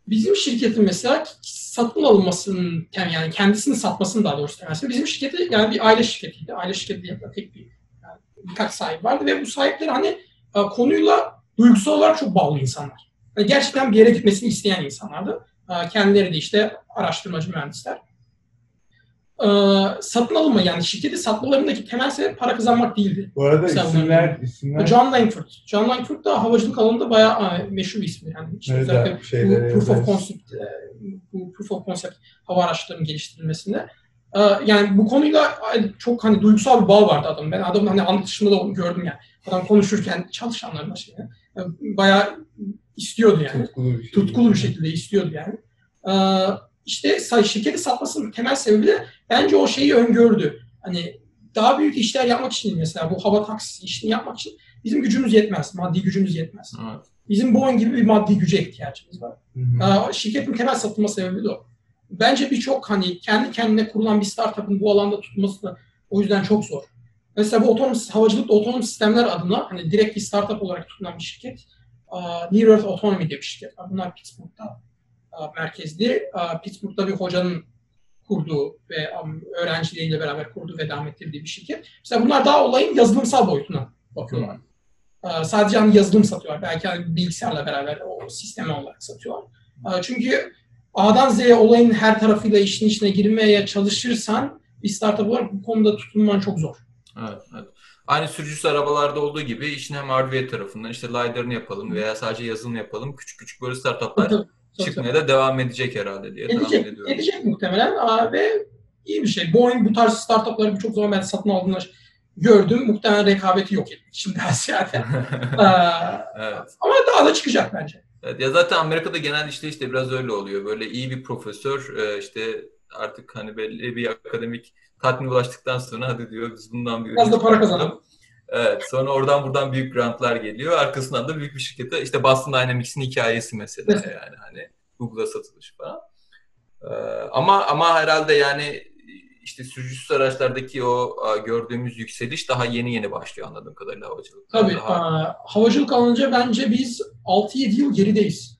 [SPEAKER 2] Bizim şirketin mesela satın alınmasının yani kendisini satmasını daha doğrusu demezsin. Bizim şirketi yani bir aile şirketiydi. Aile şirketi yapan tek bir yani birkaç sahip vardı ve bu sahipler hani e, konuyla duygusal olarak çok bağlı insanlar. Yani gerçekten bir yere gitmesini isteyen insanlardı. E, kendileri de işte araştırmacı mühendisler. E, satın alınma yani şirketi satmalarındaki temel sebep para kazanmak değildi.
[SPEAKER 1] Bu arada
[SPEAKER 2] Mesela
[SPEAKER 1] isimler, isimler
[SPEAKER 2] John Langford. John Langford da havacılık alanında bayağı e, meşhur bir ismi. Yani işte özellikle bu proof of concept, e, bu proof of concept hava araçlarının geliştirilmesinde. E, Yani bu konuyla çok hani duygusal bir bağ vardı adamın. Ben adamın hani anlatışında da onu gördüm yani. Adam konuşurken çalışanlarla şeyine e, bayağı istiyordu yani
[SPEAKER 1] tutkulu bir şey.
[SPEAKER 2] tutkulu bir şekilde istiyordu yani. Ee, işte şirketi satmasının temel sebebi de bence o şeyi öngördü. Hani daha büyük işler yapmak için mesela bu hava taksisi işini yapmak için bizim gücümüz yetmez. Maddi gücümüz yetmez.
[SPEAKER 3] Evet.
[SPEAKER 2] Bizim Boeing gibi bir maddi güce ihtiyacımız var.
[SPEAKER 1] Hı hı.
[SPEAKER 2] Ee, şirketin temel satılma sebebi de o. Bence birçok hani kendi kendine kurulan bir startup'ın bu alanda tutması o yüzden çok zor. Mesela bu otonom havacılıkta otonom sistemler adına hani direkt bir startup olarak tutulan bir şirket e, Near Earth Autonomy diye bir şirket. Bunlar Pittsburgh'da merkezli. E, Pittsburgh'da bir hocanın kurduğu ve um, öğrencileriyle beraber kurduğu ve devam ettirdiği bir şirket. Mesela bunlar daha olayın yazılımsal boyutuna bakıyorlar. E, Sadece hani yazılım satıyorlar. Belki hani bilgisayarla beraber o sistemi olarak satıyorlar. Çünkü A'dan Z'ye olayın her tarafıyla işin içine girmeye çalışırsan bir startup olarak bu konuda tutunman çok zor.
[SPEAKER 3] Evet, evet. Aynı sürücüsüz arabalarda olduğu gibi işin hem hardware tarafından işte LiDAR'ını yapalım veya sadece yazılım yapalım. Küçük küçük böyle startuplar
[SPEAKER 2] Tabii, tabii,
[SPEAKER 3] çıkmaya da devam edecek herhalde diye tahmin
[SPEAKER 2] Edecek,
[SPEAKER 3] ediyorum.
[SPEAKER 2] edecek muhtemelen Aa, ve iyi bir şey. Boeing bu tarz startupları birçok zaman ben satın aldığında gördüm. Muhtemelen rekabeti yok etmek için daha ziyade.
[SPEAKER 3] Evet.
[SPEAKER 2] ama daha da çıkacak bence.
[SPEAKER 3] Evet, ya zaten Amerika'da genel işte işte biraz öyle oluyor. Böyle iyi bir profesör e, işte artık hani belli bir akademik tatmin ulaştıktan sonra hadi diyor biz bundan bir
[SPEAKER 2] Biraz da para kazanalım.
[SPEAKER 3] Evet, sonra oradan buradan büyük grantlar geliyor. Arkasından da büyük bir şirkete işte Boston Dynamics'in hikayesi Mesela. yani hani Google'a satılış falan. Ee, ama ama herhalde yani işte sürücüsüz araçlardaki o gördüğümüz yükseliş daha yeni yeni başlıyor anladığım kadarıyla havacılıkta.
[SPEAKER 2] Tabii.
[SPEAKER 3] Daha-
[SPEAKER 2] aa, havacılık alınca bence biz 6-7 yıl gerideyiz.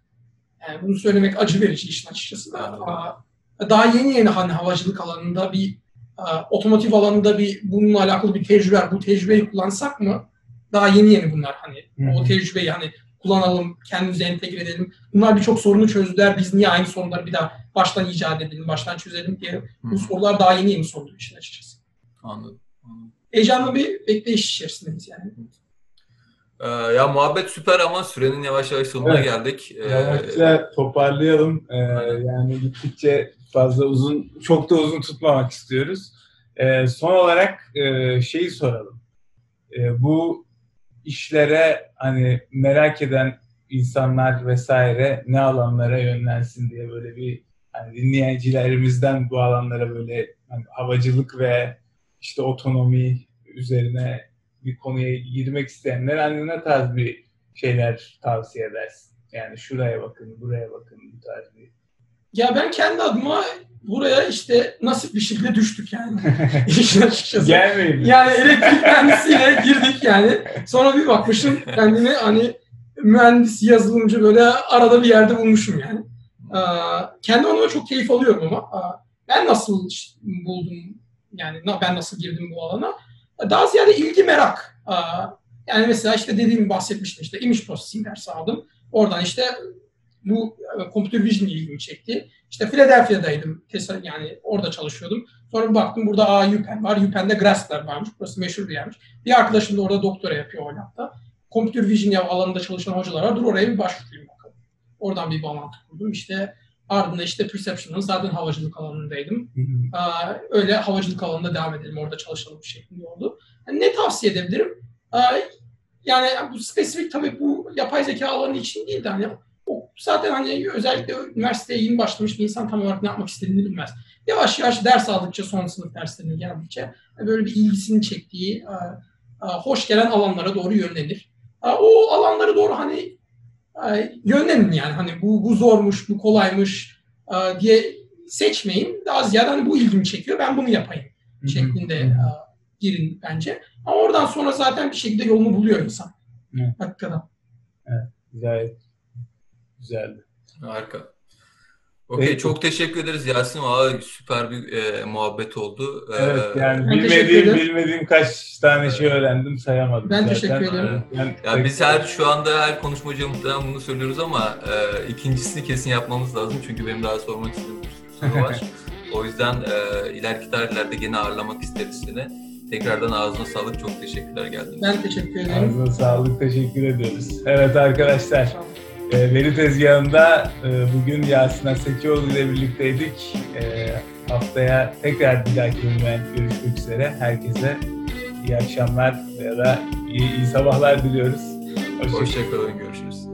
[SPEAKER 2] Yani bunu söylemek acı verici işin açıkçası da. Aa, daha yeni yeni hani havacılık alanında bir aa, otomotiv alanında bir bununla alakalı bir tecrübe var. Bu tecrübeyi kullansak mı? Daha yeni yeni bunlar hani.
[SPEAKER 1] Hı hı.
[SPEAKER 2] O tecrübeyi hani kullanalım, kendimize entegre edelim. Bunlar birçok sorunu çözdüler. Biz niye aynı sorunları bir daha baştan icat edelim, baştan çözelim diye bu sorular daha yeni yeni soruluyor işin açıkçası.
[SPEAKER 3] anladım. anladım.
[SPEAKER 2] Heyecanlı bir bekleyiş içerisindeyiz yani.
[SPEAKER 3] Ee, ya muhabbet süper ama sürenin yavaş yavaş sonuna
[SPEAKER 1] Evet.
[SPEAKER 3] geldik. Ee,
[SPEAKER 1] Yavaşça toparlayalım. Ee, yani gittikçe fazla uzun, çok da uzun tutmamak istiyoruz. Ee, son olarak e, şeyi soralım. Ee, bu işlere hani merak eden insanlar vesaire ne alanlara yönlensin diye böyle bir hani dinleyicilerimizden bu alanlara böyle hani havacılık ve işte otonomi üzerine bir konuya girmek isteyenler hani ne tarz bir şeyler tavsiye edersin? Yani şuraya bakın, buraya bakın bu tarz bir.
[SPEAKER 2] Ya ben kendi adıma buraya işte nasip bir şekilde düştük yani. İşin açıkçası.
[SPEAKER 1] Gelmeyin?
[SPEAKER 2] Yani elektrik mühendisiyle girdik yani. Sonra bir bakmışım kendimi hani mühendis, yazılımcı böyle arada bir yerde bulmuşum yani. Kendi adıma çok keyif alıyorum ama ben nasıl buldum yani ben nasıl girdim bu alana? Daha ziyade ilgi merak. Yani mesela işte dediğim bahsetmiştim işte image processing dersi aldım. Oradan işte bu e, computer vision ilgimi çekti. İşte Philadelphia'daydım. Yani orada çalışıyordum. Sonra bir baktım burada aa UPenn var. UPenn'de Grassler varmış. Burası meşhur bir yermiş. Bir arkadaşım da orada doktora yapıyor o labda. Computer vision ya- alanında çalışan hocalar var. Dur oraya bir başvurayım bakalım. oradan bir bağlantı kurdum. İşte ardında işte Perception'ın zaten havacılık alanındaydım.
[SPEAKER 1] Hı hı.
[SPEAKER 2] Aa, öyle havacılık alanında devam edelim, orada çalışalım şeklinde oldu. Yani ne tavsiye edebilirim? Aa, yani bu spesifik tabii bu yapay zeka alanı için değil de hani zaten hani özellikle üniversiteye yeni başlamış bir insan tam olarak ne yapmak istediğini bilmez. Yavaş yavaş ders aldıkça, son sınıf derslerine geldikçe böyle bir ilgisini çektiği, aa, aa, hoş gelen alanlara doğru yönlenir. O alanlara doğru hani yönlenin yani hani bu, bu zormuş, bu kolaymış diye seçmeyin. Daha ziyade hani bu ilgimi çekiyor, ben bunu yapayım şeklinde girin bence. Ama oradan sonra zaten bir şekilde yolunu buluyor insan.
[SPEAKER 1] Evet.
[SPEAKER 2] Hakikaten.
[SPEAKER 1] Gayet güzeldi.
[SPEAKER 3] Harika. Okey,
[SPEAKER 1] Peki.
[SPEAKER 3] çok teşekkür ederiz Yasin. Aa, süper bir e, muhabbet oldu. Ee,
[SPEAKER 1] Evet yani
[SPEAKER 2] Ben teşekkür
[SPEAKER 1] bilmediğim bilmediğim kaç tane şey öğrendim sayamadım.
[SPEAKER 2] Ben
[SPEAKER 1] zaten.
[SPEAKER 2] teşekkür ederim.
[SPEAKER 1] Yani,
[SPEAKER 3] Ya biz her şu anda her konuşmacıya muhtemelen bunu söylüyoruz ama e, ikincisini kesin yapmamız lazım çünkü benim daha sormak istediğim bir sürü soru var. o yüzden e, ileriki tarihlerde gene ağırlamak isteriz seni. Tekrardan ağzına sağlık. Çok teşekkürler geldiğiniz için.
[SPEAKER 2] Ben teşekkür ederim.
[SPEAKER 1] Ağzına sağlık, teşekkür ediyoruz. Evet arkadaşlar,
[SPEAKER 2] olun.
[SPEAKER 1] E, Veri Tezgahı'nda e, bugün Yasin Asekioğlu ile birlikteydik. E, haftaya tekrar bir dahaki bölümde görüşmek üzere. Herkese iyi akşamlar ya da iyi, iyi sabahlar diliyoruz. Hoşçakalın.
[SPEAKER 3] Hoşçakalın. Görüşürüz.